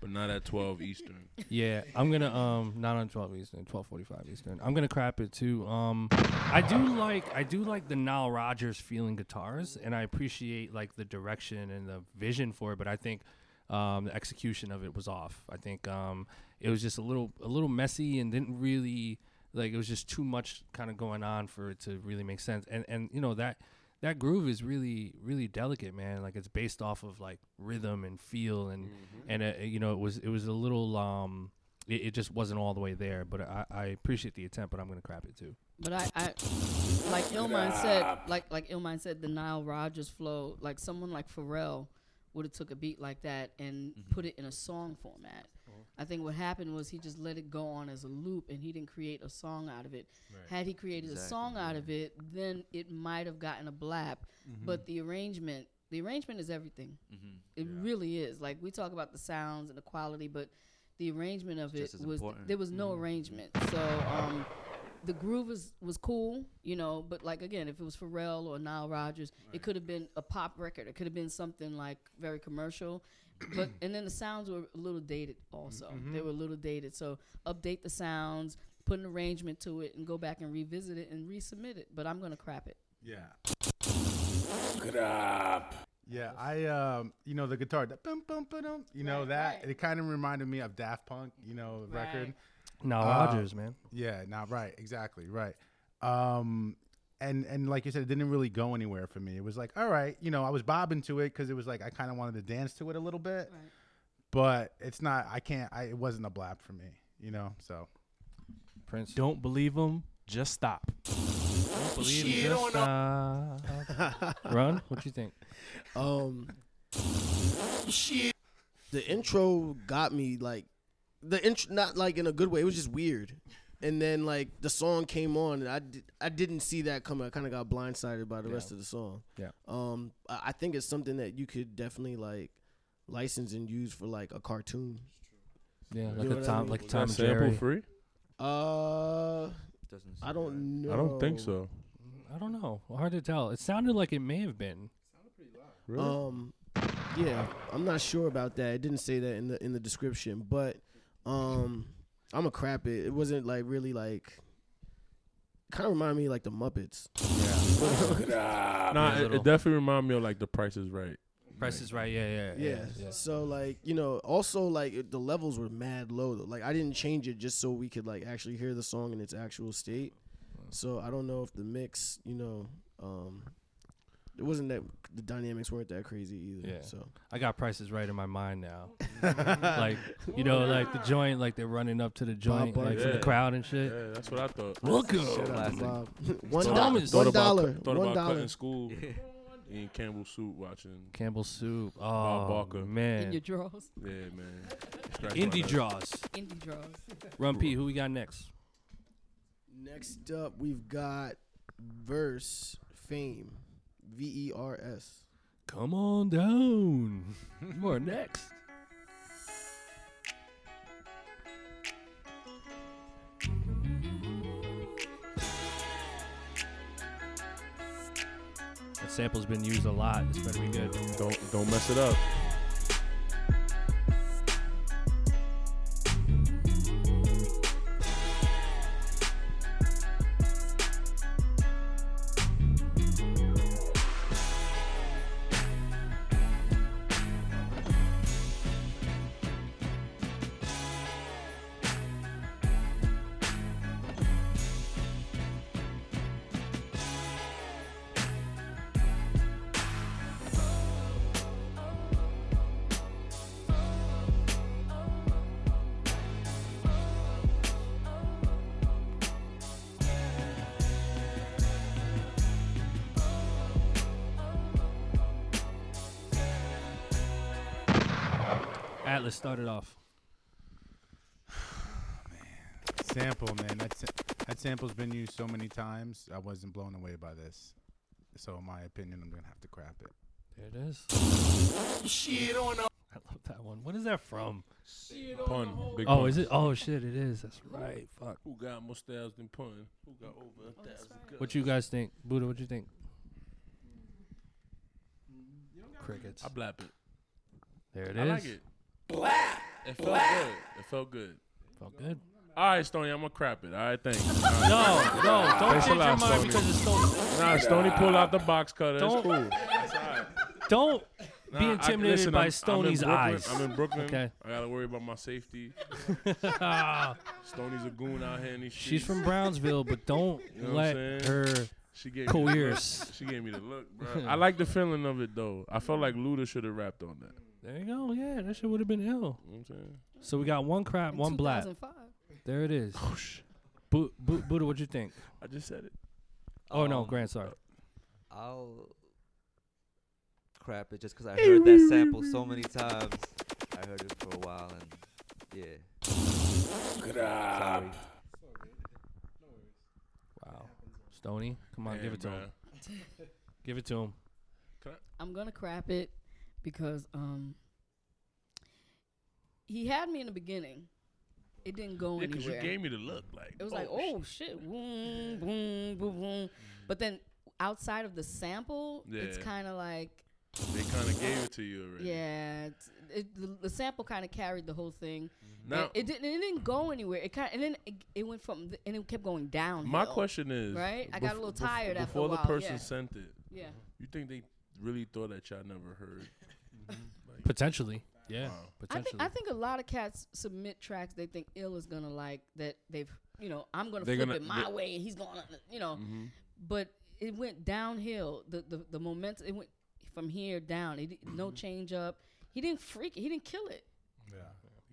but not at 12 Eastern. Yeah, I'm gonna um not on 12 Eastern, 12:45 Eastern. I'm gonna crap it too. Um, I do like I do like the Nile Rodgers feeling guitars, and I appreciate like the direction and the vision for it. But I think um the execution of it was off. I think um it was just a little a little messy and didn't really like it was just too much kind of going on for it to really make sense. And and you know that that groove is really really delicate man. Like it's based off of like rhythm and feel and and uh, you know it was it was a little um it, it just wasn't all the way there but I, I appreciate the attempt but i'm gonna crap it too. But I, I like Illmind said, like like Illmind said, the Nile Rodgers flow, like someone like Pharrell would have took a beat like that and put it in a song format. I think what happened was he just let it go on as a loop and he didn't create a song out of it. Right. Had he created a Exactly, song out of it, then it might have gotten a blap. Mhm. But the arrangement, the arrangement is everything. Mhm. It really is. Like we talk about the sounds and the quality, but the arrangement of Just it was important. there was no arrangement. So um, the groove was was cool, you know. But like again, if it was Pharrell or Nile Rodgers, it could have been a pop record. It could have been something like very commercial. But and then the sounds were a little dated also. They Mhm. were a little dated. So update the sounds, put an arrangement to it, and go back and revisit it and resubmit it. But I'm gonna crap it. Yeah. Crap. Yeah, I um, you know the guitar, the bum, bum, ba-dum, you know Right, that right. it kind of reminded me of Daft Punk, you know, the record. Nile Uh, Rodgers, man. Yeah, not right, exactly, right. Um, and and like you said, it didn't really go anywhere for me. It was like, all right, you know, I was bobbing to it because it was like I kind of wanted to dance to it a little bit, but it's not. I can't. I it wasn't a blab for me, you know. So Prince, Don't believe him. Just stop. Don't believe me, Shit just on stop. Run, what you think? Um, shit. The intro got me like the intro, not like in a good way. It was just weird. And then like the song came on, and I did, I didn't see that coming. I kind of got blindsided by the rest of the song. Yeah. Um, I, I think it's something that you could definitely like license and use for like a cartoon. Yeah, You like know a what I mean? like Was Tom that and sample free? Uh, Doesn't I don't know. I don't think so. I don't know. Hard to tell. It sounded like it may have been. It sounded pretty loud. Really? Um, yeah, I'm not sure about that. It didn't say that in the in the description, but um, I'm a crap it. It wasn't like really like. Kind of remind me of, like the Muppets. nah, it, it definitely reminded me of like The Price is Right. Price is right. Yeah, yeah, Yeah. yeah. yeah. So like you know, also like it, the levels were mad low. Though. Like I didn't change it just so we could like actually hear the song in its actual state. So I don't know if the mix, you know, um, it wasn't that the dynamics weren't that crazy either. Yeah. So I got prices right in my mind now. like you know, like the joint, like they're running up to the joint, Bob like for the Yeah. crowd and shit. Yeah, that's what I thought. Welcome. Shout out to Classic. Bob. one Thought- dollar. Thomas. Thought One about, dollar. Thought One about dollar. cutting school, eating Campbell soup, watching. Campbell soup. Oh Bob Barker. In man. your drawers, Yeah, man. Scratch my Indie head. draws. indie drawers. Run P. Who we got next? Next up, we've got Verse Fame, V E R S. Come on down. More next. That sample's been used a lot. This better be good. Don't don't mess it up. Atlas started off. Sample, man. That sa- that sample's been used so many times. I wasn't blown away by this. So, in my opinion, I'm gonna have to crap it. There it is. Shit on the- I love that one. What is that from? Pun. Big oh, pun. is it? Oh shit, it is. That's right. Fuck. Who got more styles than pun? Who got over a oh, thousand? What you guys think, Buda? What you think? Crickets. I blap it. There it I is. like it. Blap. It felt good. It felt good. Felt good. All right, Stony, I'm gonna crap it. All right, thanks. No, no, don't change your mind because it's Stony. Nah, Stony pulled out the box cutter. That's Don't- cool. That's all right. Don't Nah, be I- intimidated listen, by I'm- I'm in Stoney's Brooklyn. eyes. I'm in Brooklyn. Okay. I gotta worry about my safety. Stony's a goon out here in these streets. She's from Brownsville, but don't You know what let I'm saying? her She gave me the coerce. look. She gave me the look, bro. I like the feeling of it though. I felt like Luda should have rapped on that. There you go. Yeah, that shit would have been ill. You know what I'm saying? So we got one crap, In one black. 2005. There it is. Bu- Bu- Buda, what'd you think? I just said it. Oh no, Um, Grant, sorry. I'll crap it just because I heard that sample so many times. I heard it for a while and yeah. Sorry. Wow. Stony, come on, give it to him. Give it to him. I'm gonna crap it because um he had me in the beginning. It didn't go anywhere. Because you gave me the look, like, it was oh, like, oh shit, boom, boom, boom, boom. But then outside of the sample, it's kind of like They kind of gave it to you already. yeah, it, the, the sample kind of carried the whole thing. Now- And it didn't. It didn't go anywhere. It kind and then it, it went from th- and it kept going down. My question is, right. I got a bef- little bef- tired after before a while. the person yeah. sent it. Yeah. You think they really thought that y'all never heard? Potentially. Yeah. Wow. I Potentially. think I think a lot of cats submit tracks they think ill is gonna like that they've you know I'm gonna They're flip gonna- it my they- way and he's gonna you know, Mhm. but it went downhill. The the the momentum it went from here down. It, di- no change up. He didn't freak. He didn't kill it. Yeah.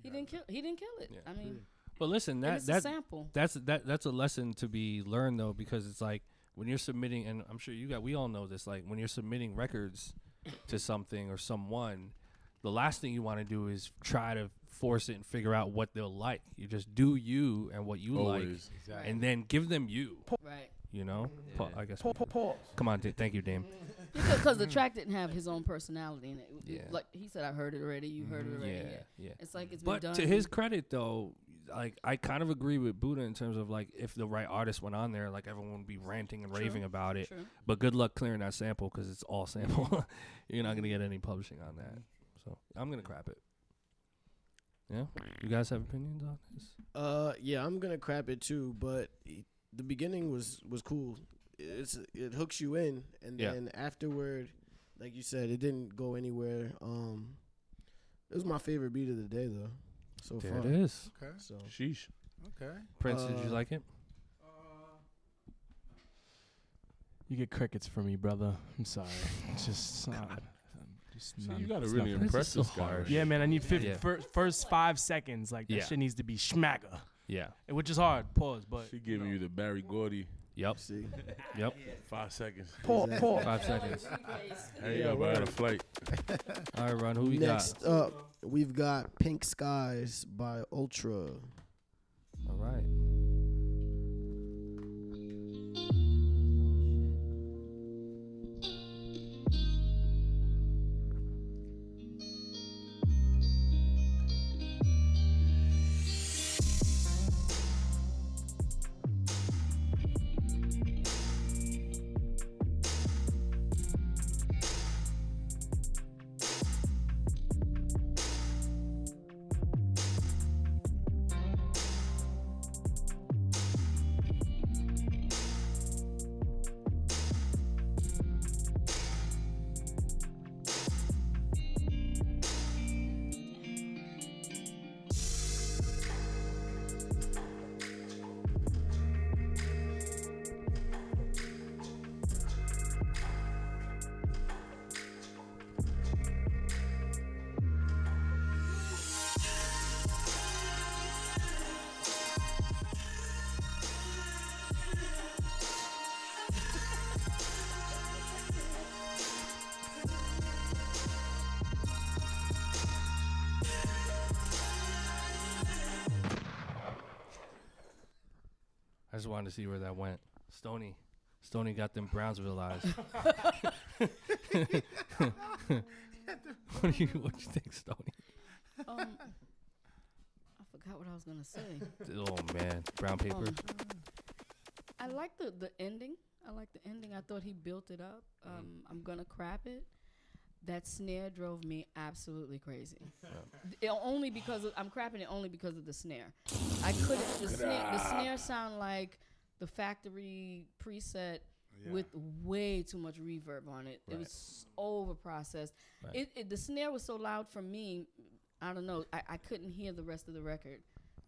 He didn't kill. He didn't kill it. I mean, But listen, and that it's a that sample. that's that that's a lesson to be learned though, because it's like when you're submitting, and I'm sure you got we all know this. Like when you're submitting records to something or someone, the last thing you want to do is try to force it and figure out what they'll like. You just do you and what you Always. like, Exactly. and then give them you. Right. You know, Pa- I guess. Pa- pa- pause. Come on, D- thank you, Dame. Because the track didn't have his own personality in it. Yeah. Like he said, I heard it already. You heard it mm, already. Yeah, Yeah. yeah. It's like it's been But done. to his credit, though, like I kind of agree with Buda in terms of like if the right artist went on there, like everyone would be ranting and True, raving about it. true. But good luck clearing that sample because it's all sample. You're not gonna get any publishing on that. So I'm gonna crap it. Yeah, you guys have opinions on this? Uh, yeah, I'm gonna crap it too, but the beginning was was cool. It's it hooks you in, and Yeah. then afterward, like you said, it didn't go anywhere. Um, it was my favorite beat of the day though, so There far. it is. Okay. So Sheesh. Okay. Prince, did you Uh, like it? You get crickets from me, brother. I'm sorry. It's just, uh, just See, you gotta really nothing. impress this guy. right Yeah, man. I need 50, Yeah. fir- first five seconds. Like that Yeah. shit needs to be schmagger. Yeah. Which is hard. Pause. But She giving you the Berry Gordy. Yep. see, Yep. Five seconds. Pause. Pause. Five seconds. Hey, yeah, I had a flight. All right, Ron. Who we next got? up we've got "Pink Skies" by Ultra. All right. See where that went. Stony, Stony got them Brownsville eyes. what do you what do you think, Stony? Um, I forgot what I was gonna say. Oh man, brown paper. Um, I like the the ending. I like the ending. I thought he built it up. Um, I'm gonna crap it. That snare drove me absolutely crazy. It only because of, I'm crapping it only because of the snare. I couldn't. The snare, the snare sound like the factory preset with way too much reverb on it. It was over processed. Right. It, it the snare was so loud for me. I don't know. I, I couldn't hear the rest of the record.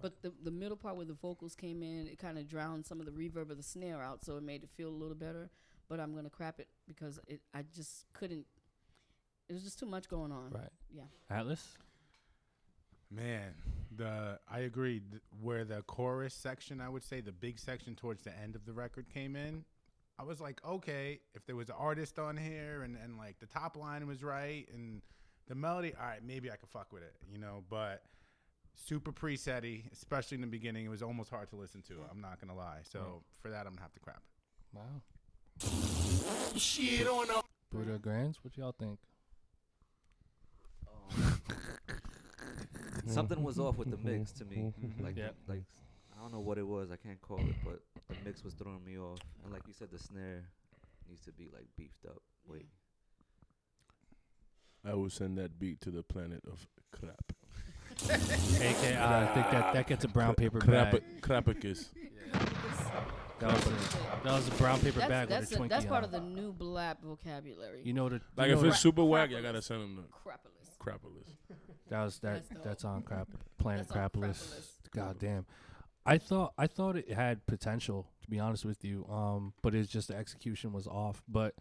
But the the middle part where the vocals came in, it kind of drowned some of the reverb of the snare out, so it made it feel a little better. But I'm gonna crap it because it I just couldn't. It was just too much going on. Right. Yeah. Atlas. Man, the I agree. Where the chorus section, I would say the big section towards the end of the record came in, I was like, okay, if there was an artist on here and and like the top line was right and the melody, all right, maybe I could fuck with it, you know. But super presetty, especially in the beginning, it was almost hard to listen to. I'm not gonna lie. So Right. for that, I'm gonna have to crap. Wow. Shit on them. Buda Grandz, what y'all think? Um, Something was off with the mm-hmm. mix to me. Mm-hmm. Like, Yeah. like I don't know what it was. I can't call it, but the mix was throwing me off. And like you said, the snare needs to be like beefed up. Wait, I will send that beat to the planet of crap. AK, I think that that gets a brown paper Crap- bag. Crapicus. That was a, that was a brown paper That's, bag that's, with a a- Twinkie that's part on of the new black vocabulary. You know the Like you if know it's the- super wacky, I gotta send him the Crapolis. Crapolis. That was that. That's. That's on crap. Planet That's Crapolis. Crapolis. God damn. I thought I thought it had potential to be honest with you. Um, but it's just the execution was off. But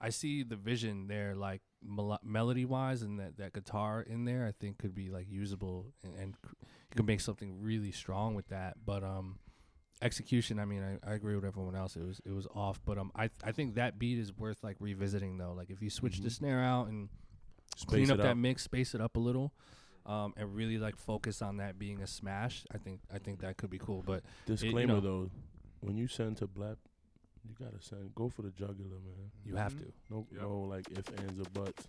I see the vision there, like mel- melody wise, and that that guitar in there. I think could be like usable, and, and you could make something really strong with that. But um, execution. I mean, I, I agree with everyone else. It was it was off. But um, I I think that beat is worth like revisiting though. Like if you switch the Mhm. snare out and Space clean it up that mix, space it up a little, um, and really like focus on that being a smash. I think I think that could be cool. But it- you Disclaimer know, though, when you send to black, you gotta send. Go for the jugular, man. You have Mhm. to. No, Yep. no, like if ands or buts.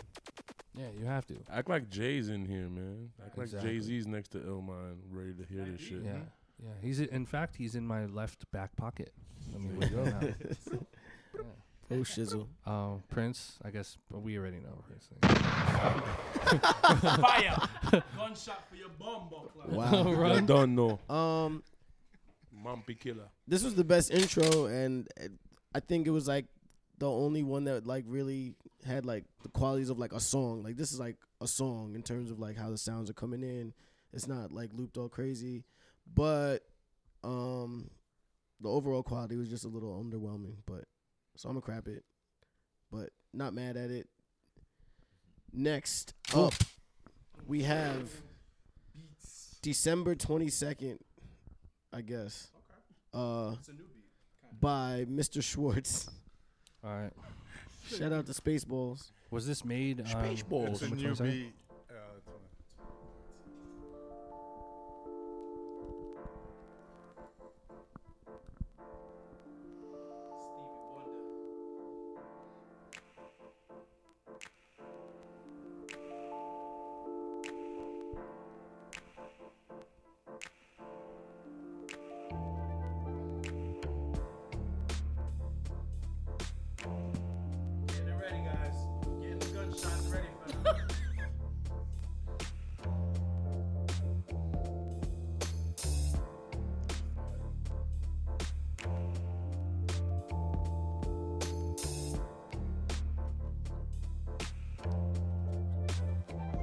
Yeah, you have to. Act like Jay's in here, man. Act like Exactly. Jay Z's next to Illmind, ready to hear this shit. Yeah, yeah. He's in fact he's in my left back pocket. I mean, There you look go. at. Yeah. Oh shizzle. Um, Prince. I guess but we already know Prince. Fire. Gunshot for your bum, buckler. Wow. I don't know. Um, Mumpy killer. this was the best intro, and uh, I think it was like the only one that like really had like the qualities of like a song. Like this is like a song in terms of like how the sounds are coming in. It's not like looped all crazy, but um, the overall quality was just a little underwhelming. But so I'm gonna crap it, but not mad at it. Next up, we have December twenty second, I guess. Uh, by Mr. Schwartz. All right. Shout out to Spaceballs. Was this made? Um, Spaceballs. It's a December new 22nd? beat.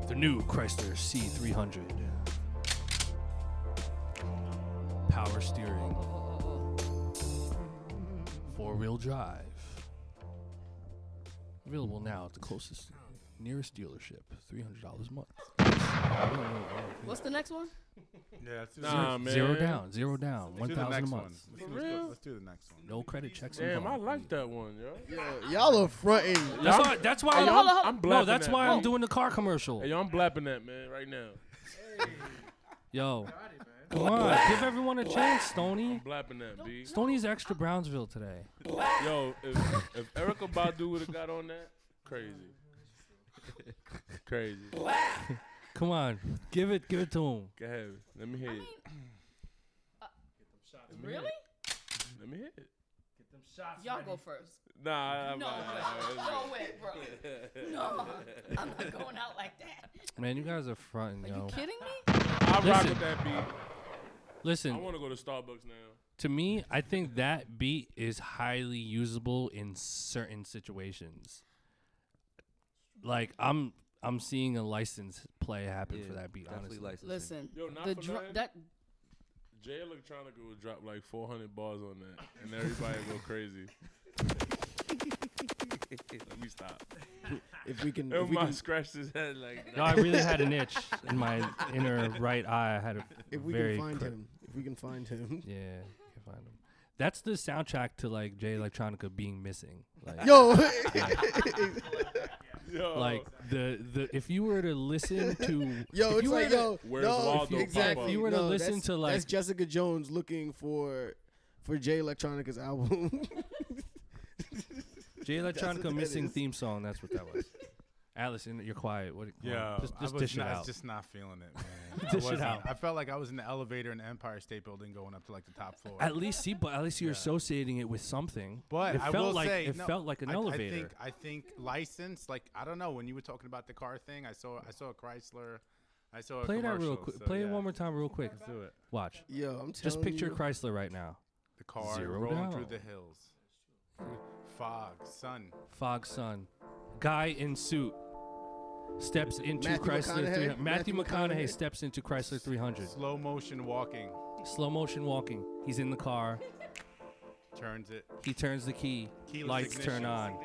The new Chrysler C300. Power steering. Four wheel drive. Available now at the closest nearest dealership. $300 a month. What's the next one? Yeah, let's Nah, the, man. Zero down. Zero down. let's 1000 a month. Let's, For let's go- real? let's do the next one. No credit checks Damn, I involved. like that one, yo. Y'all are fronting. That's why. That's why. Hey, I'm, yo, hold I'm, hold I'm blapping no, that's that, why. I'm doing the car commercial. Hey, yo, I'm blapping that, man, right now. Yo, Come on, give everyone a chance, Stony. I'm blapping that, B. Stony's extra Brownsville today. Yo, if, if Erykah Badu would have got on that, crazy. crazy. Come on, give it, give it to him. Go ahead. Let me hear it. Uh, Let me hear Really? it. Let me hit it. Get them shots. Y'all go first. Nah, I'm No, not. no way, bro. No, I'm not going out like that. Man, you guys are fronting, Are yo. you kidding me? I rock Listen. with that beat. Listen, I want to go to Starbucks now. to me, I think that beat is highly usable in certain situations. Like I'm, I'm seeing a license play happen for that beat. definitely Honestly, Listen, Yo, not the for dr- nothing. that Jay Electronica would drop like 400 bars on that, and everybody go crazy. Let me stop. If we can, if If we my can, scratched his head like. no, I really had an itch in my inner right eye. I had a if we very can find cri- him, if we can find him. Yeah, can find him. That's the soundtrack to like Jay Electronica being missing. Like, Yo. Like, Yo. like the the if you were to listen to Yo, if it's you were like to- yo, Where's no, Waldo exactly. up? If you were to no, listen that's- to, like- that's Jessica Jones looking for for Jay Electronica's album. Jay That's what Electronica that missing is. theme song. That's what that was. Allison, you're quiet. What? Yeah, just, I was dish it not, out. just not feeling it, man. I Dish it out. I felt like I was in the elevator in the Empire State Building going up to like the top floor. At least see, but at least you're associating it with something. But it I felt will like say, it no, felt like an I, elevator. I think I think license, like I don't know, when you were talking about the car thing, I saw I saw a Chrysler, I saw a Play that real quick. so Play it one more time, real quick. Let's do it. Watch. Yo, I'm Just picture you. Chrysler right now. The car Zero rolling down. through the hills, fog, sun. Fog Sun. Guy in suit steps into Matthew Chrysler McConaughey? 300. Matthew Matthew McConaughey McConaughey? steps into Chrysler 300. Slow motion walking, Slow motion walking. He's in the car. turns it. He turns the key. Keyless Lights turn on.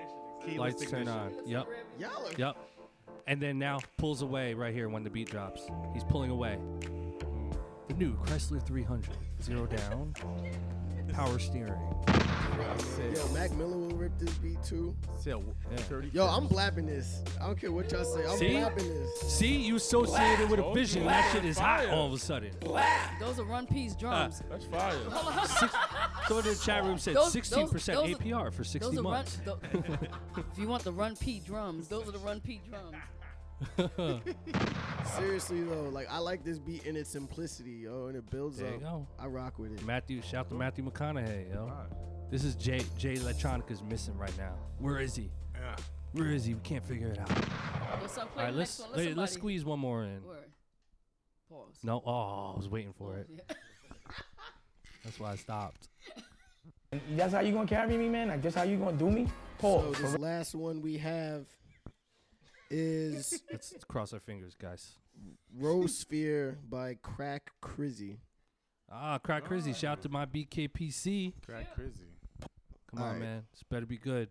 Keyless Lights turn on. Yep. Y'all are Yep. And then now pulls away right here when the beat drops. He's pulling away. The new Chrysler 300. Zero down. Power steering. Yo, Mac Miller will rip this beat too. Still, Yeah. Yo, I'm blapping this. I don't care what y'all say. I'm See? blapping this. See, you associated it with a Told you. vision. That shit is hot all of a sudden. those are Run P's drums. Ah, that's fire. Six, so the chat room said Those- 16% those- those are- APR for 60 those are months. Run, tho- if you want the Run P drums, those are the Run P drums. Seriously though, like I like this beat in its simplicity, yo, and it builds There you up. go. I rock with it. Matthew, shout to Matthew McConaughey, yo. This is Jay Jay Electronica's missing right now. Where is he? Yeah. Where is he? We can't figure it out. Yo, son, play All right, let's one. Let let, somebody- us squeeze one more in. Word. Pause. No, oh, I was waiting for it. Yeah. That's why I stopped. That's how you gonna carry me, man? Like that's how you gonna do me? Pause. So this last one we have is Let's cross our fingers, guys. Rose Sphere by Crack Crizzy. Ah, Crack Crazy, shout out to my BKPC. Crack crazy. Come on, Alright. man. This better be good.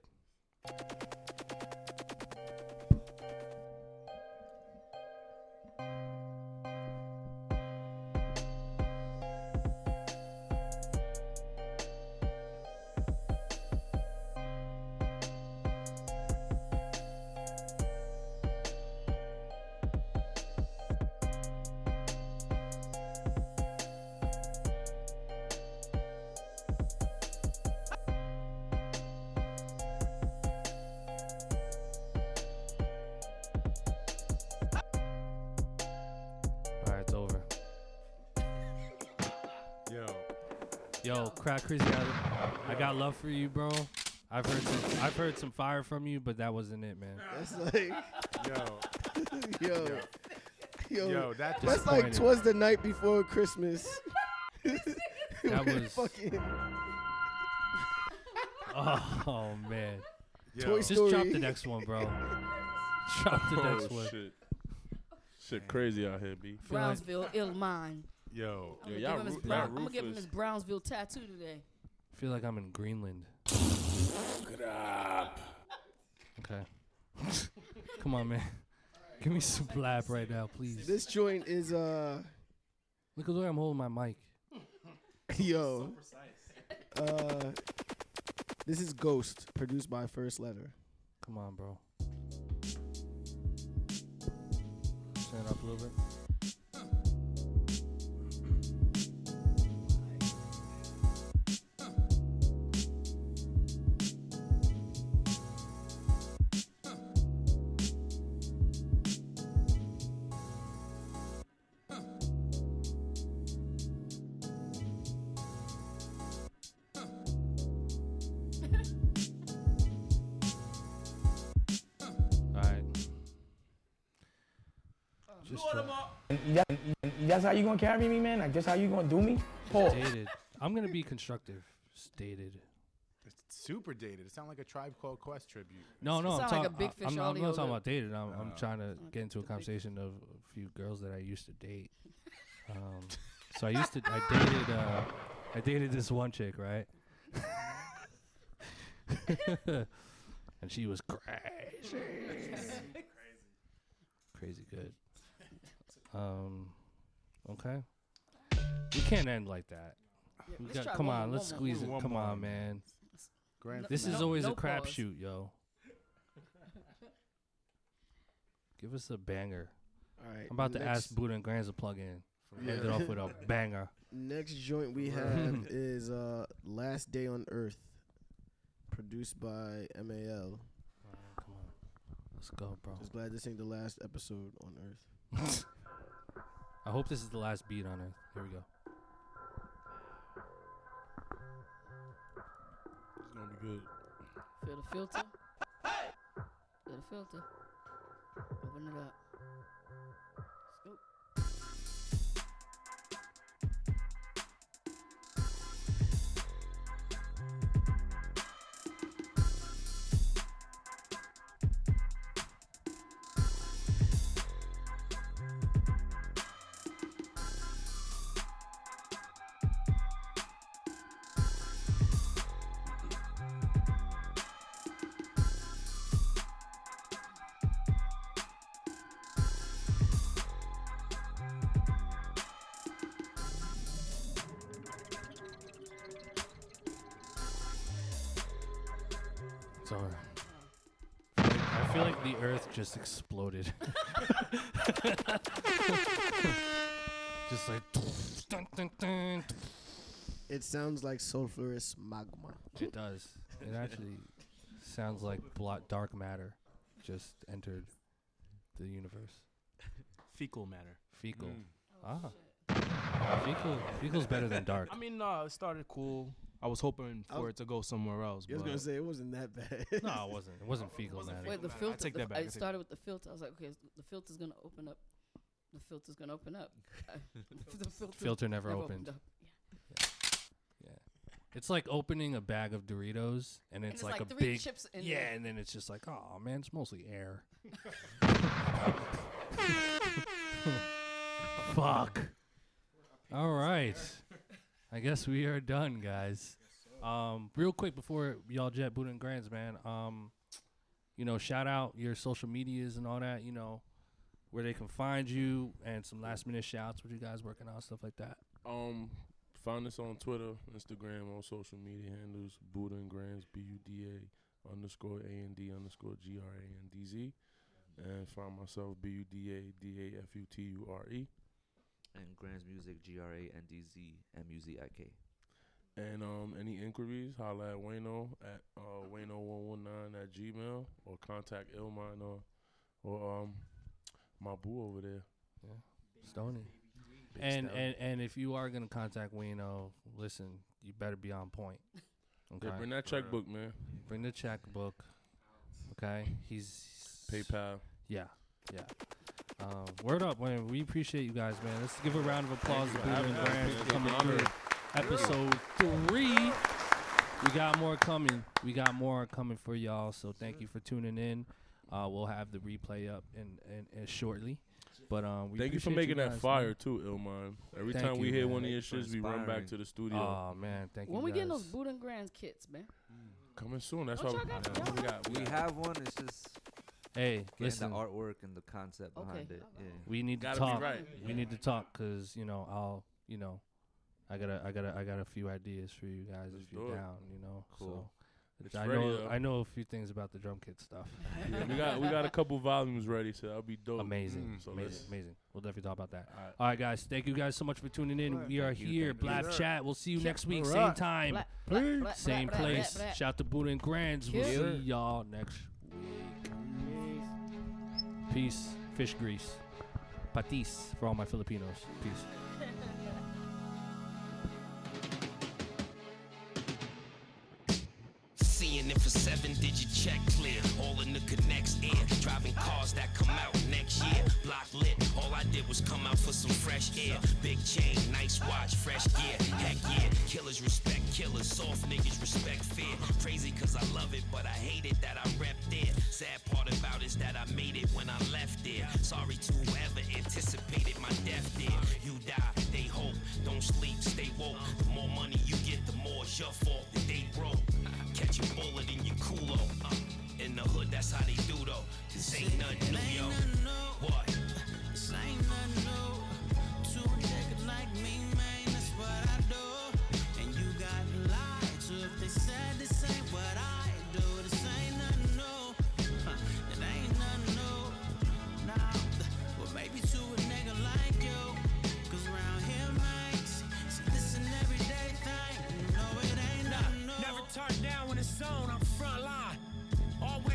Got love for you, bro. I've heard some, I've heard some fire from you, but that wasn't it, man. That's like, Yo. yo, yo, Yo, that that's like twas the night before Christmas. That was- fucking Oh man. Yo. Toy Just drop the next one, bro. Drop the oh, next oh, one. shit. Shit crazy out here, B. Brownsville, ill mind. Yo. I'm Yo, gonna, y'all give him his ru- brown, y'all I'm gonna give him his. Brownsville tattoo today. Feel like I'm in Greenland. Okay. Come on, man. Give me some blab right now, please. this joint is uh, Look at the way I'm holding my mic. yo, uh, this is Ghost, produced by First Letter. Come on, bro. Stand up a little bit. How you gonna carry me, man? Like, that's how you gonna do me? Pause. Dated. I'm gonna be constructive. Just dated. It's super dated. It sounds like a Tribe Called Quest tribute. No, no, I'm sound talking. like a Big Fish I'm, not- I'm audio not talking about dated. I'm, I'm trying to get into a conversation of a few girls that I used to date. Um, so I used to. I dated. Uh, I dated this one chick, right? and she was crazy. Crazy good. Um. Okay. We can't end like that. Yeah, We got, come one on, more, let's one squeeze one it. more. Come One on, man. Grand This is No- always no a pause. crapshoot, yo. Give us a banger. All right. I'm about to ask Buda and Grandz to plug in. Yeah. End it off with a banger. Next joint we have is uh Last Day on Earth, produced by MAL. Come on. Let's go, bro. Just glad this ain't the last episode on Earth. I hope this is the last beat on it. Here we go. It's gonna be good. Feel the filter. Feel the filter. Open it up. So I feel like the earth just exploded. just like dun, dun, dun. It sounds like sulfurous magma. it does. It actually sounds like blot dark matter just entered the universe. Fecal matter. Fecal. Mm. Ah. Fecal fecal's better than dark. I mean, no, it started cool. I was hoping for was- it to go somewhere else. I was gonna say it wasn't that bad. No, it wasn't. It wasn't fecal matter. Wait, the matter. I filter. take the that back. I I started with the filter. I was like, okay, the filter's gonna open up. The filter's gonna open up. the filter, Filter never opened. up. Yeah. It's like opening a bag of Doritos and it's, it's like, like a big chips in Yeah, there. and then it's just like, oh man, it's mostly air. Fuck. All right. I guess we are done, guys. Um, real quick before y'all jet Buda and Grandz, man. Um, you know, shout out your social medias and all that. You know, where they can find you and some last minute shouts. What you guys working on, stuff like that. Um, find us on Twitter, Instagram, on social media handles. Buddha and Grands, B U D A underscore A N D underscore G R A N D Z, and find myself B U D A D A F U T U R E. And Grandz Music, G R A N D Z M U Z I K. And um, any inquiries, holla at Wayno at uh, Wayno119 at Gmail or contact Ilmine or, or um, my boo over there. Yeah. Stony. And, and and if you are gonna contact Wayno, listen, you better be on point. Okay. Yeah, bring that checkbook, man. Bring the checkbook. Okay. He's PayPal. Yeah. Yeah. Um, word up, man. We appreciate you guys, man. Let's give a round of applause to you for Buda and us, for coming Honor. through. Episode three. We got more coming. We got more coming for y'all. So thank you for tuning in. Uh, we'll have the replay up in, in, in shortly. But um, we Thank you for making that guys, fire man. too, Ilmine. Every Thank time we you, hear man. one of your Thank you for shits, we run back to the studio. Oh man, thank you. When we getting those Buda and Grandz kits, man? Coming soon. That's What why y'all got? we, we got. We have one. It's just Hey, getting listen. the artwork and the concept Okay. behind it. Yeah. We need to Gotta be talk. right. We need to talk because you know I'll you know I got to I got to I got a few ideas for you guys Let's if you're do it. down. You know, Cool. So It's I ready, know though. I know a few things about the drum kit stuff. Yeah, we got we got a couple volumes ready, so that'll be dope. Amazing, Mm, so amazing, let's- amazing. We'll definitely talk about that. All right. All right, guys. Thank you guys so much for tuning in. Alright. we are you, here, thank you. Blap Yes, sir. Chat. We'll see you next week, All same right. time, Blah, blah, blah, same blah, blah, place. blah, blah. Shout to Buda and Grandz. We'll Yeah. see y'all next week. Peace. Fish grease. Patis for all my Filipinos. Peace. paying it for seven digit check clear. All in the connects ear. Driving cars that come out next year. Block lit. All I did was come out for some fresh air. Big chain, nice watch, fresh gear. Heck yeah. Killers respect killers. Soft niggas respect fear. Crazy cause I love it, but I hate it that I rep there. Sad part about is that I made it when I left there. Sorry to whoever anticipated my death there. You die, they hope. Don't sleep, stay woke. The more money you get, the more it's your fault that they broke. Catch a bullet in your culo. Uh, in the hood, that's how they do though. This ain't nothing new, yo. What? This ain't nothing new. To a nigga like me,